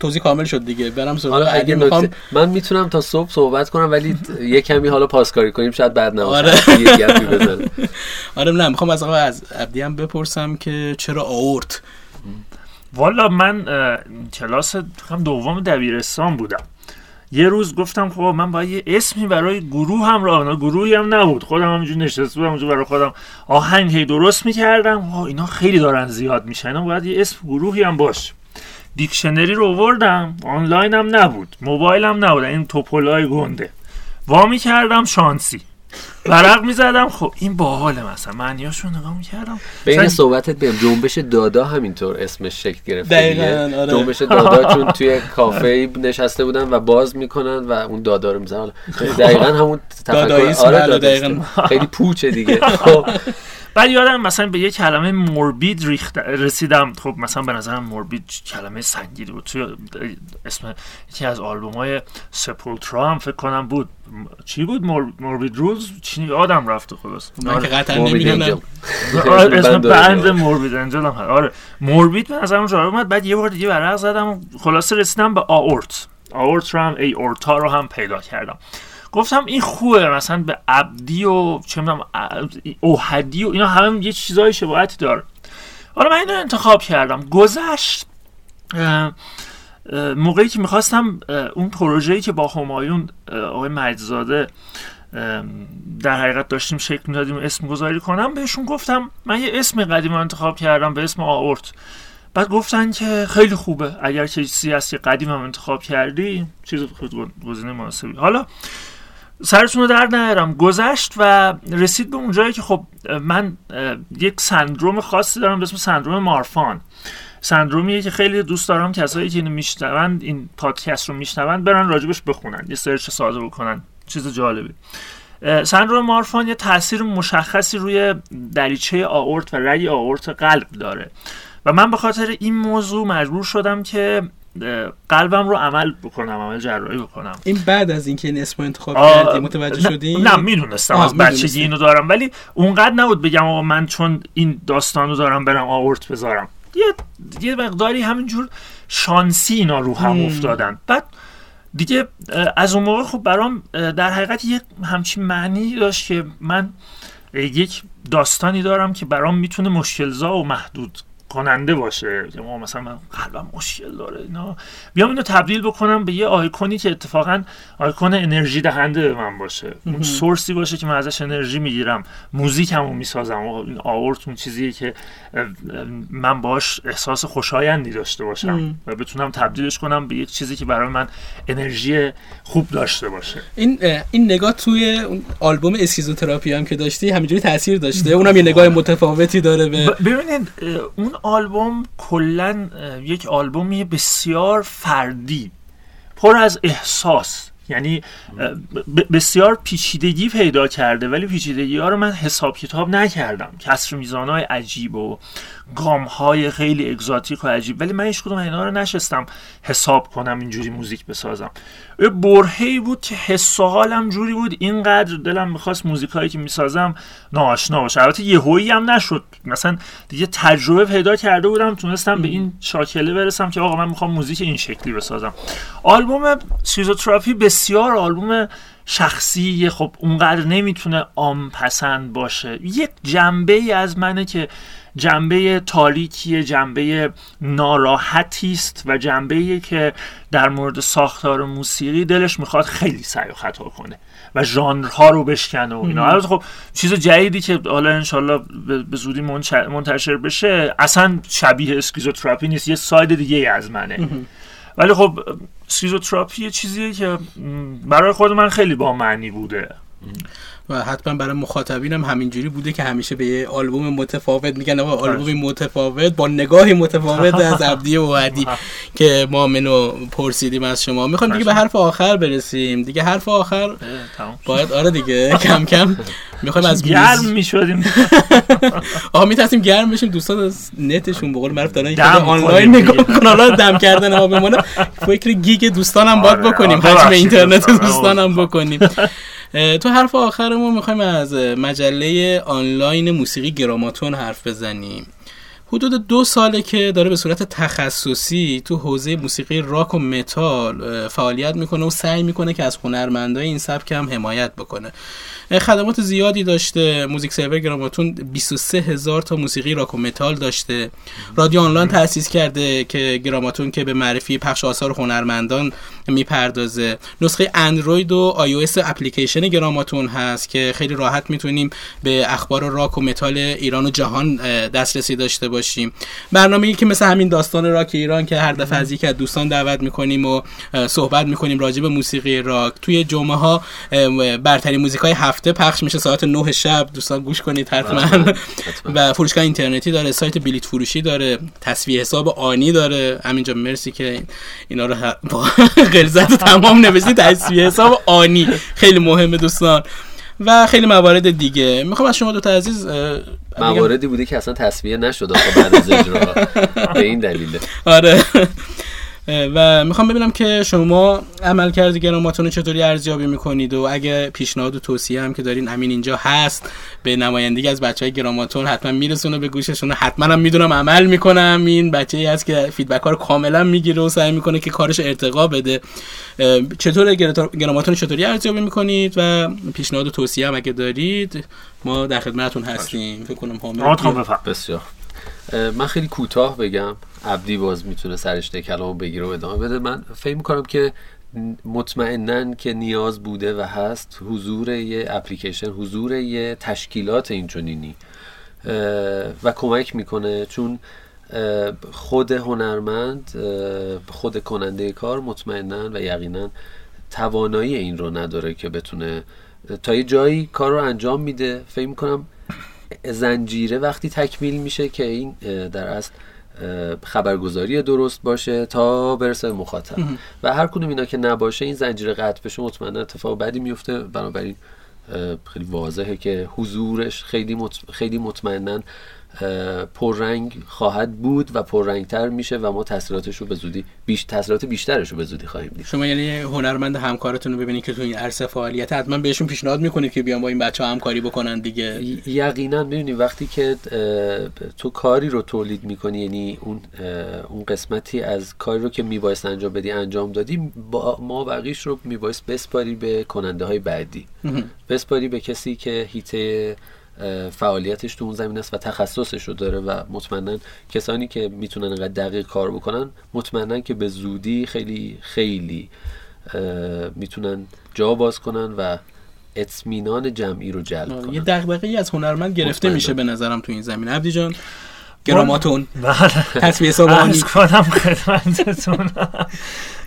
S1: توضیح کامل شد دیگه. برم
S2: حالا
S1: اگه
S2: اگه
S1: می‌خوام
S2: من می‌تونم تا صبح صحبت کنم ولی یه کمی حالا پاسکاری کنیم شاید بعد نباشه
S1: آره.
S2: یه گپی.
S1: آره نه می‌خوام از آقا از عبدی هم بپرسم که چرا آورت؟
S3: والا من کلاس هم دوم دبیرستان بودم. یه روز گفتم خب من باید یه اسمی برای گروه هم راه گروهی هم نبود. خودم همینجور نشسته بودم اونجا برای خودم آهنگ هی درست می‌کردم. اینا خیلی دارن زیاد میشن. اینا باید یه اسم گروهی هم باش دیکشنری رو آوردم. آنلاین هم نبود. موبایل هم نبود. این توپولای گنده. وا می‌کردم شانسی. ورق می‌زدم. خب این باحاله مثلا. معنیاشو نگاه می‌کردم.
S2: بین
S3: مثلا-
S2: صحبتت بیم جنبش دادا همینطور اسمش شکل گرفته
S1: دقیقاً،. آره.
S2: جنبش دادا چون توی کافه نشسته بودن و باز می‌کنن و اون دادا رو می‌زنن. حالا دقیقا همون تفکر آره.
S1: دقیقاً.
S2: خیلی پوچه دیگه. خب.
S3: بعد یادم مثلا به یه کلمه موربید ریخت رسیدم. خب مثلا به نظرم موربید کلمه سنگینی بود. توی اسم یکی از آلبوم های سپولترا هم فکر کنم بود. چی بود مور... موربید روز چی یادم رفته خلاص
S1: من که قطعا نمی‌دونم.
S3: آره، اسم
S2: بند
S3: موربید انجل هم. آره. موربید به نظرم جالب اومد بعد یه بار دیگه ورق زدم خلاصه رسیدم به آورت آورت رو هم ای اورتا رو هم پیدا کردم. گفتم این خوبه مثلا به عبدی و چه می‌دونم اوهدی و اینا همه یه چیزای شباهتی داره. حالا من اینو انتخاب کردم. گذشت موقعی که می‌خواستم اون پروژه‌ای که با همایون آقای مجزاده در حقیقت داشتیم شکل می‌دادیم اسم گذاری کنم. بهشون گفتم من یه اسم قدیم انتخاب کردم به اسم آورت. بعد گفتن که خیلی خوبه اگر چیزی هست که قدیم هم انتخاب کردی چیز خود گزینه مناسبی. حالا سرتون رو در نیارم. گذشت و رسید به اونجایی که خب من یک سندروم خاصی دارم به اسم سندروم مارفان. سندرومیه که خیلی دوست دارم. کسایی که اینو میشنوند این پادکست رو میشنوند برن راجبش بخونن. یه سرچ ساده بکنن. چیز جالبی. سندروم مارفان یه تاثیر مشخصی روی دریچه آورت و رگ آورت قلب داره. و من به خاطر این موضوع مجبور شدم که قلبم رو عمل بکنم عمل جراحی بکنم.
S1: این بعد از اینکه این اسم انتخاب کردی متوجه
S3: نه-
S1: شدی؟
S3: نه می‌دونستم
S1: آه،
S3: از بچگی. اینو دارم. ولی اونقدر نبود بگم آقا من چون این داستان رو دارم برم آورت بذارم. یه یه مقداری همینجور شانسی اینا رو هم. افتادن. بعد دیگه از اون موقع خب برام در حقیقت یک همچین معنی داشت که من یک داستانی دارم که برام می‌تونه مشکلزا و محدود کننده باشه. که ما مثلا من قلبم مشکل داره اینا. بیام اینو تبدیل بکنم به یه آیکونی که اتفاقا آیکون انرژی دهنده به من باشه. اون source ی باشه که من ازش انرژی می‌گیرم. موزیکمو می‌سازم. این آئورت اون چیزیه که من باش احساس خوشایندی داشته باشم و بتونم تبدیلش کنم به یک چیزی که برای من انرژی خوب داشته باشه.
S1: این این نگاه توی اون آلبوم اسکیزوتراپی هم که داشتی همینجوری تاثیر داشته. اونم یه نگاه متفاوتی داره به
S3: ببینید اون آلبوم کلا یک آلبومی بسیار فردی پر از احساس یعنی بسیار پیچیدگی پیدا کرده ولی پیچیدگی ها رو من حساب کتاب نکردم. کسر میزان های عجیب و گام های خیلی اگزاتیک و عجیب. ولی من هیچ کدوم اینا رو نشستم حساب کنم اینجوری موزیک بسازم. یه برهی بود که حس حالم جوری بود. اینقدر دلم می‌خواست موزیکایی که می‌سازم ناآشنا باشه. البته یهویی هم نشد. مثلا دیگه تجربه پیدا کرده بودم تونستم به این شاکله برسم که آقا من می‌خوام موزیک این شکلی بسازم. آلبوم سیزوتراپی بسیار آلبوم شخصی. خب اونقدر نمی‌تونه عام پسند باشه. یک جنبه ای از منه که جنبه تاریکی جنبه ناراحتی است و جنبه که در مورد ساختار موسیقی دلش می‌خواد خیلی سعی و خطا کنه و ژانرها رو بشکنه و اینا. خب چیز جدیدی که حالا انشالله به زودی منتشر بشه اصلا شبیه اسکیزوتراپی نیست یه side دیگه از منه. ولی خب سکیزوتراپی یه چیزیه که برای خود من خیلی با معنی بوده.
S1: و حتما برای مخاطبینم همینجوری بوده که همیشه به یه آلبوم متفاوت میگن. آقا آلبوم متفاوت با نگاهی متفاوت از عبدی و عدی که ما منو پرسیدیم از شما. می‌خوایم دیگه به حرف آخر برسیم. دیگه حرف آخر باید آره دیگه کم کم. می‌خوایم از
S3: گرم می‌شدیم.
S1: آها می‌تونیم گرم بشیم. دوستان از نتشون به قول معروف دارن آنلاین نگاه می‌کنن حالا دم کردن ما بمونه. فکر گیگ دوستانم باید آره، بکنیم. حجم اینترنت دوستانم بکنیم. تو حرف آخرمون می‌خوایم از مجله آنلاین موسیقی گراماتون حرف بزنیم. حدود دو ساله که داره به صورت تخصصی تو حوزه موسیقی راک و متال فعالیت می‌کنه و سعی می‌کنه که از هنرمندای این سبک هم حمایت بکنه. خدمات زیادی داشته. موزیک سرور گراماتون 23 هزار تا موسیقی راک و متال داشته. رادیو آنلاین تأسیس کرده که گراماتون که به معرفی پخش آثار هنرمندان می‌پردازه. نسخه اندروید و آی اپلیکیشن گراماتون هست که خیلی راحت می‌تونیم به اخبار راک و متال ایران و جهان دسترسی داشته باشیم. برنامه‌ای که مثل همین داستان راک ایران که هر دفعه از یک از دوستان دعوت می‌کنیم و صحبت می‌کنیم راجع به موسیقی راک توی جمعه ها برترین موزیک های هفته پخش میشه ساعت 9 شب. دوستان گوش کنید حتما. و فروشگاه اینترنتی داره سایت بلیت فروشی داره تصویه حساب آنی داره. همینجا مرسی که اینا رو با غلظت تمام نوشتی تصویه حساب آنی. خیلی مهمه دوستان. و خیلی موارد دیگه. می‌خوام از شما دو تا عزیز
S2: مواردی بوده که اصلا تصویه نشد بعد از اجرا. به این دلیله.
S1: آره. و می‌خوام ببینم که شما عمل کرده گراماتون چطوری ارزیابی می‌کنید و اگه پیشنهاد و توصیه هم که دارین امین اینجا هست به نمایندگی از بچه های گراماتون حتما میرسونه به گوششون. حتما هم می‌دونم عمل می‌کنم این بچه ای هست که فیدبک ها رو کاملا می‌گیره و سعی می‌کنه که کارش ارتقا بده. چطور گراماتون چطوری ارزیابی می‌کنید؟ و پیشنهاد و توصیه هم اگه دارید ما در خدمتتون هستیم. فکر کنم
S2: بسیار. من خیلی کوتاه بگم. عبدی باز می‌تونه سرشته کلامو بگیره و ادامه بده. من فکر می‌کنم که مطمئنا که نیاز بوده و هست حضور یه اپلیکیشن حضور یه تشکیلات اینچنینی. و کمک می‌کنه. چون خود هنرمند خود کننده کار مطمئنا و یقینا توانایی این رو نداره که بتونه تا یه جایی کار رو انجام میده. فکر می‌کنم زنجیره وقتی تکمیل میشه که این در اصل خبرگزاری درست باشه تا برسه به مخاطب. و هر کدوم اینا که نباشه این زنجیره قطع بشه مطمئنا اتفاق بدی میفته. بنابراین خیلی واضحه که حضورش خیلی خیلی مطمئنا پررنگ خواهد بود و پررنگتر میشه و ما تاثیراتش رو به زودی بیش تاثیرات بیشترش رو به زودی خواهیم دید.
S1: شما یعنی هنرمند همکارتون رو ببینید که تو این عرصه فعالیت حتما بهشون پیشنهاد می‌کنید که بیان با این بچه ها همکاری بکنن دیگه.
S2: یقینا ببینید وقتی که تو کاری رو تولید می‌کنی یعنی اون اون قسمتی از کاری رو که میبایست انجام بدی انجام دادی با ما بقیش رو میبایست بسپاری به کننده های بعدی بسپاری به کسی که هیته فعالیتش تو اون زمین است و تخصصش رو داره و مطمئنا کسانی که می‌تونن انقدر دقیق کار بکنن مطمئنا که به زودی خیلی خیلی می‌تونن جا باز کنن و اطمینان جمعی رو جلب کنن.
S1: یه دغدغه‌ای از هنرمند گرفته میشه به نظرم تو این زمین. عبدی جان گراماتون.
S3: بله.
S1: تصویه سابانی
S3: کنم خدمتتون.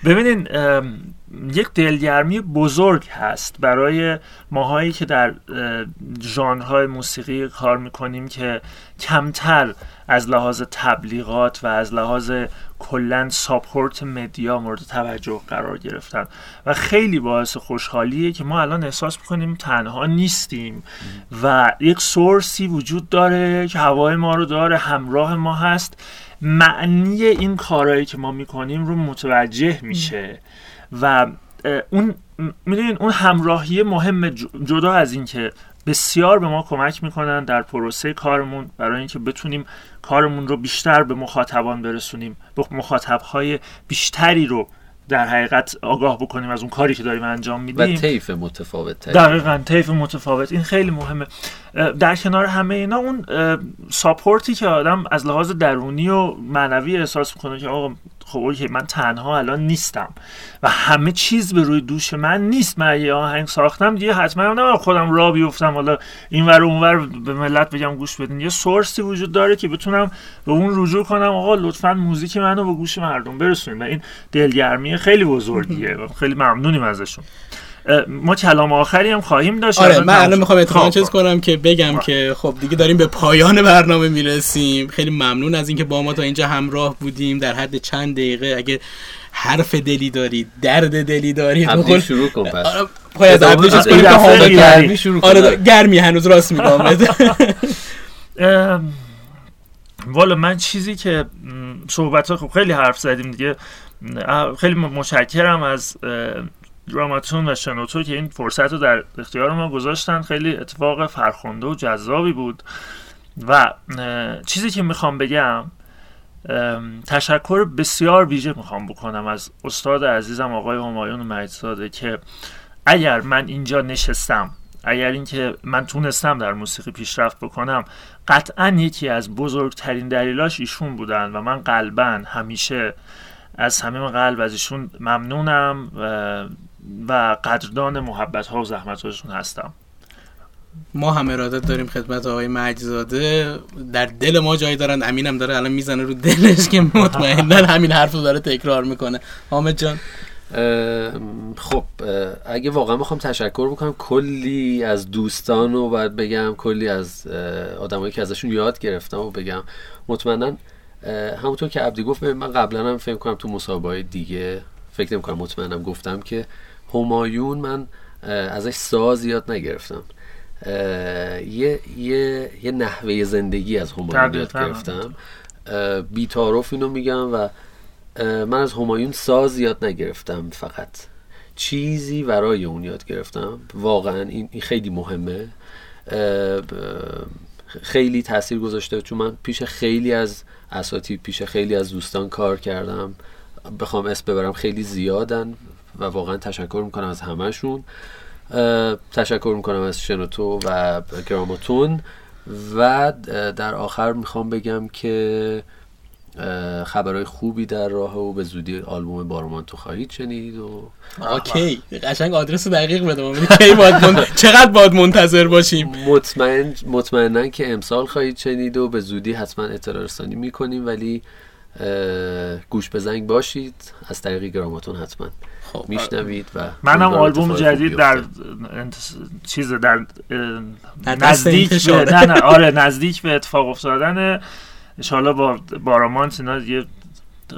S3: ببینین یک دلگرمی بزرگ هست برای ماهایی که در ژانرهای موسیقی کار می‌کنیم که کمتر از لحاظ تبلیغات و از لحاظ کلا ساپورت مدیا مورد توجه قرار گرفتن و خیلی باعث خوشحالیه که ما الان احساس می‌کنیم تنها نیستیم و یک سورسی وجود داره که هوای ما رو داره همراه ما هست. معنی این کارهایی که ما می‌کنیم رو متوجه میشه. و اون می‌دونین اون همراهی مهم جدا از اینکه بسیار به ما کمک می‌کنن در پروسه کارمون برای اینکه بتونیم کارمون رو بیشتر به مخاطبان برسونیم به مخاطبهای بیشتری رو در حقیقت آگاه بکنیم از اون کاری که داریم انجام میدیم.
S2: و طیف متفاوت
S3: دقیقا طیف متفاوت. این خیلی مهمه. در کنار همه اینا اون ساپورتی که آدم از لحاظ درونی و معنوی احساس می‌کنه که آقا خب اوکی من تنها الان نیستم. و همه چیز به روی دوش من نیست. من یه آهنگ ساختم دیگه حتما نه خودم را بیفتم. حالا این ور اون ور به ملت بگم گوش بدین. یه سورسی وجود داره که بتونم به اون رجوع کنم. آقا لطفا موزیک منو به گوش مردم برسونید و این دلگرمی خیلی بزرگیه. خیلی ممنونیم ازشون. ما کلام آخری هم خواهیم داشت.
S1: آره من الان می‌خوام اتفاقا چیز کنم که بگم که خب دیگه داریم به پایان برنامه می‌رسیم. خیلی ممنون از اینکه با ما تا اینجا همراه بودیم. در حد چند دقیقه اگه حرف دلی دارید درد دلی دارید
S2: عبدی شروع کن پس.
S1: آره از عبدی چیز کنیم. که گرمی شروع آره گرمی هنوز راست میگم
S3: والا من چیزی که صحبت ها خب خیلی حرف زدیم دیگه. خیلی متشکرم از دراماتون و شنوتو که این فرصت رو در اختیار ما گذاشتن خیلی اتفاق فرخنده و جذابی بود. و چیزی که می‌خوام بگم تشکر بسیار ویژه می‌خوام بکنم از استاد عزیزم آقای همایون مجزاده که اگر من اینجا نشستم اگر اینکه من تونستم در موسیقی پیشرفت بکنم قطعا یکی از بزرگترین دلیلاش ایشون بودن و من قلبا همیشه از صمیم قلب از ایشون ممنونم. و قدردان محبت ها و زحمت هاشون هستم.
S1: ما هم ارادت داریم خدمت آقای مجزاده. در دل ما جایی دارن. امینم داره الان می‌زنه رو دلش که مطمئنا همین حرف رو داره تکرار می‌کنه. حامد جان.
S2: خب اگه واقعا بخوام تشکر بکنم کلی از دوستان رو باید بگم کلی از آدمایی که ازشون یاد گرفتم و بگم. مطمئنا همونطور که عبدی گفت من قبلا هم فکر کنم تو مسابقه دیگه فکر نمی کنم مطمئنم گفتم که همایون من ازش ساز یاد نگرفتم. یه, یه, یه نحوه زندگی از همایون یاد گرفتم. بیتاروف اینو میگم و من از همایون ساز یاد نگرفتم فقط. چیزی برای اون یاد گرفتم. واقعا این خیلی مهمه. خیلی تاثیر گذاشته. چون من پیش خیلی از اساتید پیش خیلی از دوستان کار کردم. بخوام اسم ببرم خیلی زیادن و واقعا تشکر می‌کنم از همهشون. تشکر می‌کنم از شنوتو و گراماتون. و در آخر می‌خوام بگم که خبرهای خوبی در راه و به زودی آلبوم بارومان تو خواهید شنید و
S1: اوکی قشنگ آدرس دقیق بده کی باید چقدر باید منتظر باشیم؟
S2: مطمئن مطمئنا که امسال خواهید شنید و به زودی حتما اطلاع رسانی می‌کنیم ولی گوش به زنگ باشید. از طریق گراماتون حتما خب میشنوید و
S3: منم آلبوم جدید در چیز در نزدیک به نه نه آره نزدیک به اتفاق افتادن ان با بارامانت اینا یه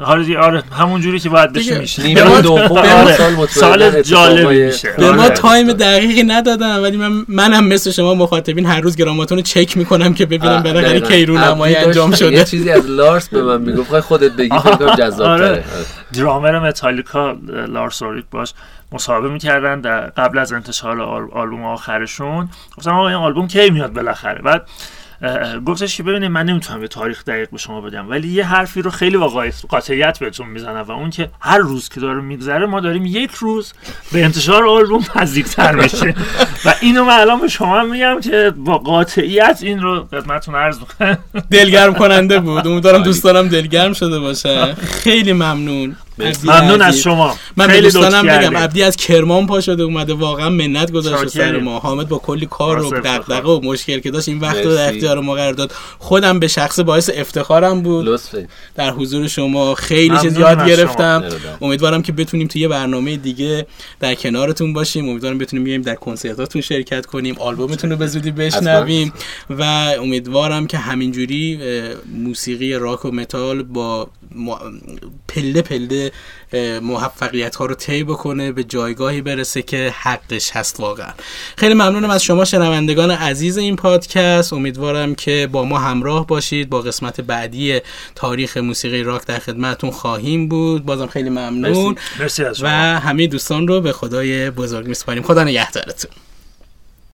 S3: حالا آره همون جوری که باید بشه میشه.
S2: نیمه دوم.
S3: آره. سال جالب میشه.
S1: به ما آره. تایم دقیقی ندادم ولی من منم مثل شما مخاطبین هر روز گراماتون رو چک می‌کنم که ببینم بالاخره کی رونمایی انجام شده.
S2: یه چیزی از لارس به من می‌گفت خودت بگی فکر جذاب آره.
S3: درامر متالیکا لارس اوریک باش مصاحبه می‌کردن در قبل از انتشار آلبوم آخرشون. گفتم آقا این آلبوم کی میاد بالاخره؟ بعد گفتش که ببینید من نمی‌تونم یه تاریخ دقیق به شما بدم ولی یه حرفی رو خیلی واقعی قاطعیت بهتون می‌زنم و اون که هر روز که داره میگذره ما داریم یک روز به انتشار آلبوم نزدیکتر میشه. و اینو من الان به شما میگم که با قاطعیت این رو خدمتتون عرض
S1: دلگرم کننده بود. امیدوارم دوستانم دلگرم شده باشه. خیلی ممنون.
S3: ممنون از شما.
S1: من به دوستانم بگم عبدی از کرمان پا شده اومده واقعا منت گذاشته سر ما. حامد با کلی کار و دغدغه و مشکل که داشت این وقت رو در اختیار ما قرار داد. خودم به شخص باعث افتخارم بود. در حضور شما خیلی چیز یاد گرفتم. امیدوارم که بتونیم توی یه برنامه دیگه در کنارتون باشیم. امیدوارم بتونیم بیایم در کنسرتاتون شرکت کنیم آلبومتون رو به زودی بشنویم. و امیدوارم که همینجوری موسیقی راک و متال با پله پله موفقیت ها رو طی بکنه به جایگاهی برسه که حقش هست واقعا. خیلی ممنونم از شما شنوندگان عزیز این پادکست. امیدوارم که با ما همراه باشید. با قسمت بعدی تاریخ موسیقی راک در خدمتون خواهیم بود. بازم خیلی ممنون.
S3: مرسی. مرسی
S1: و همه دوستان رو به خدای بزرگ میسپاریم. خدا نگهدارتون.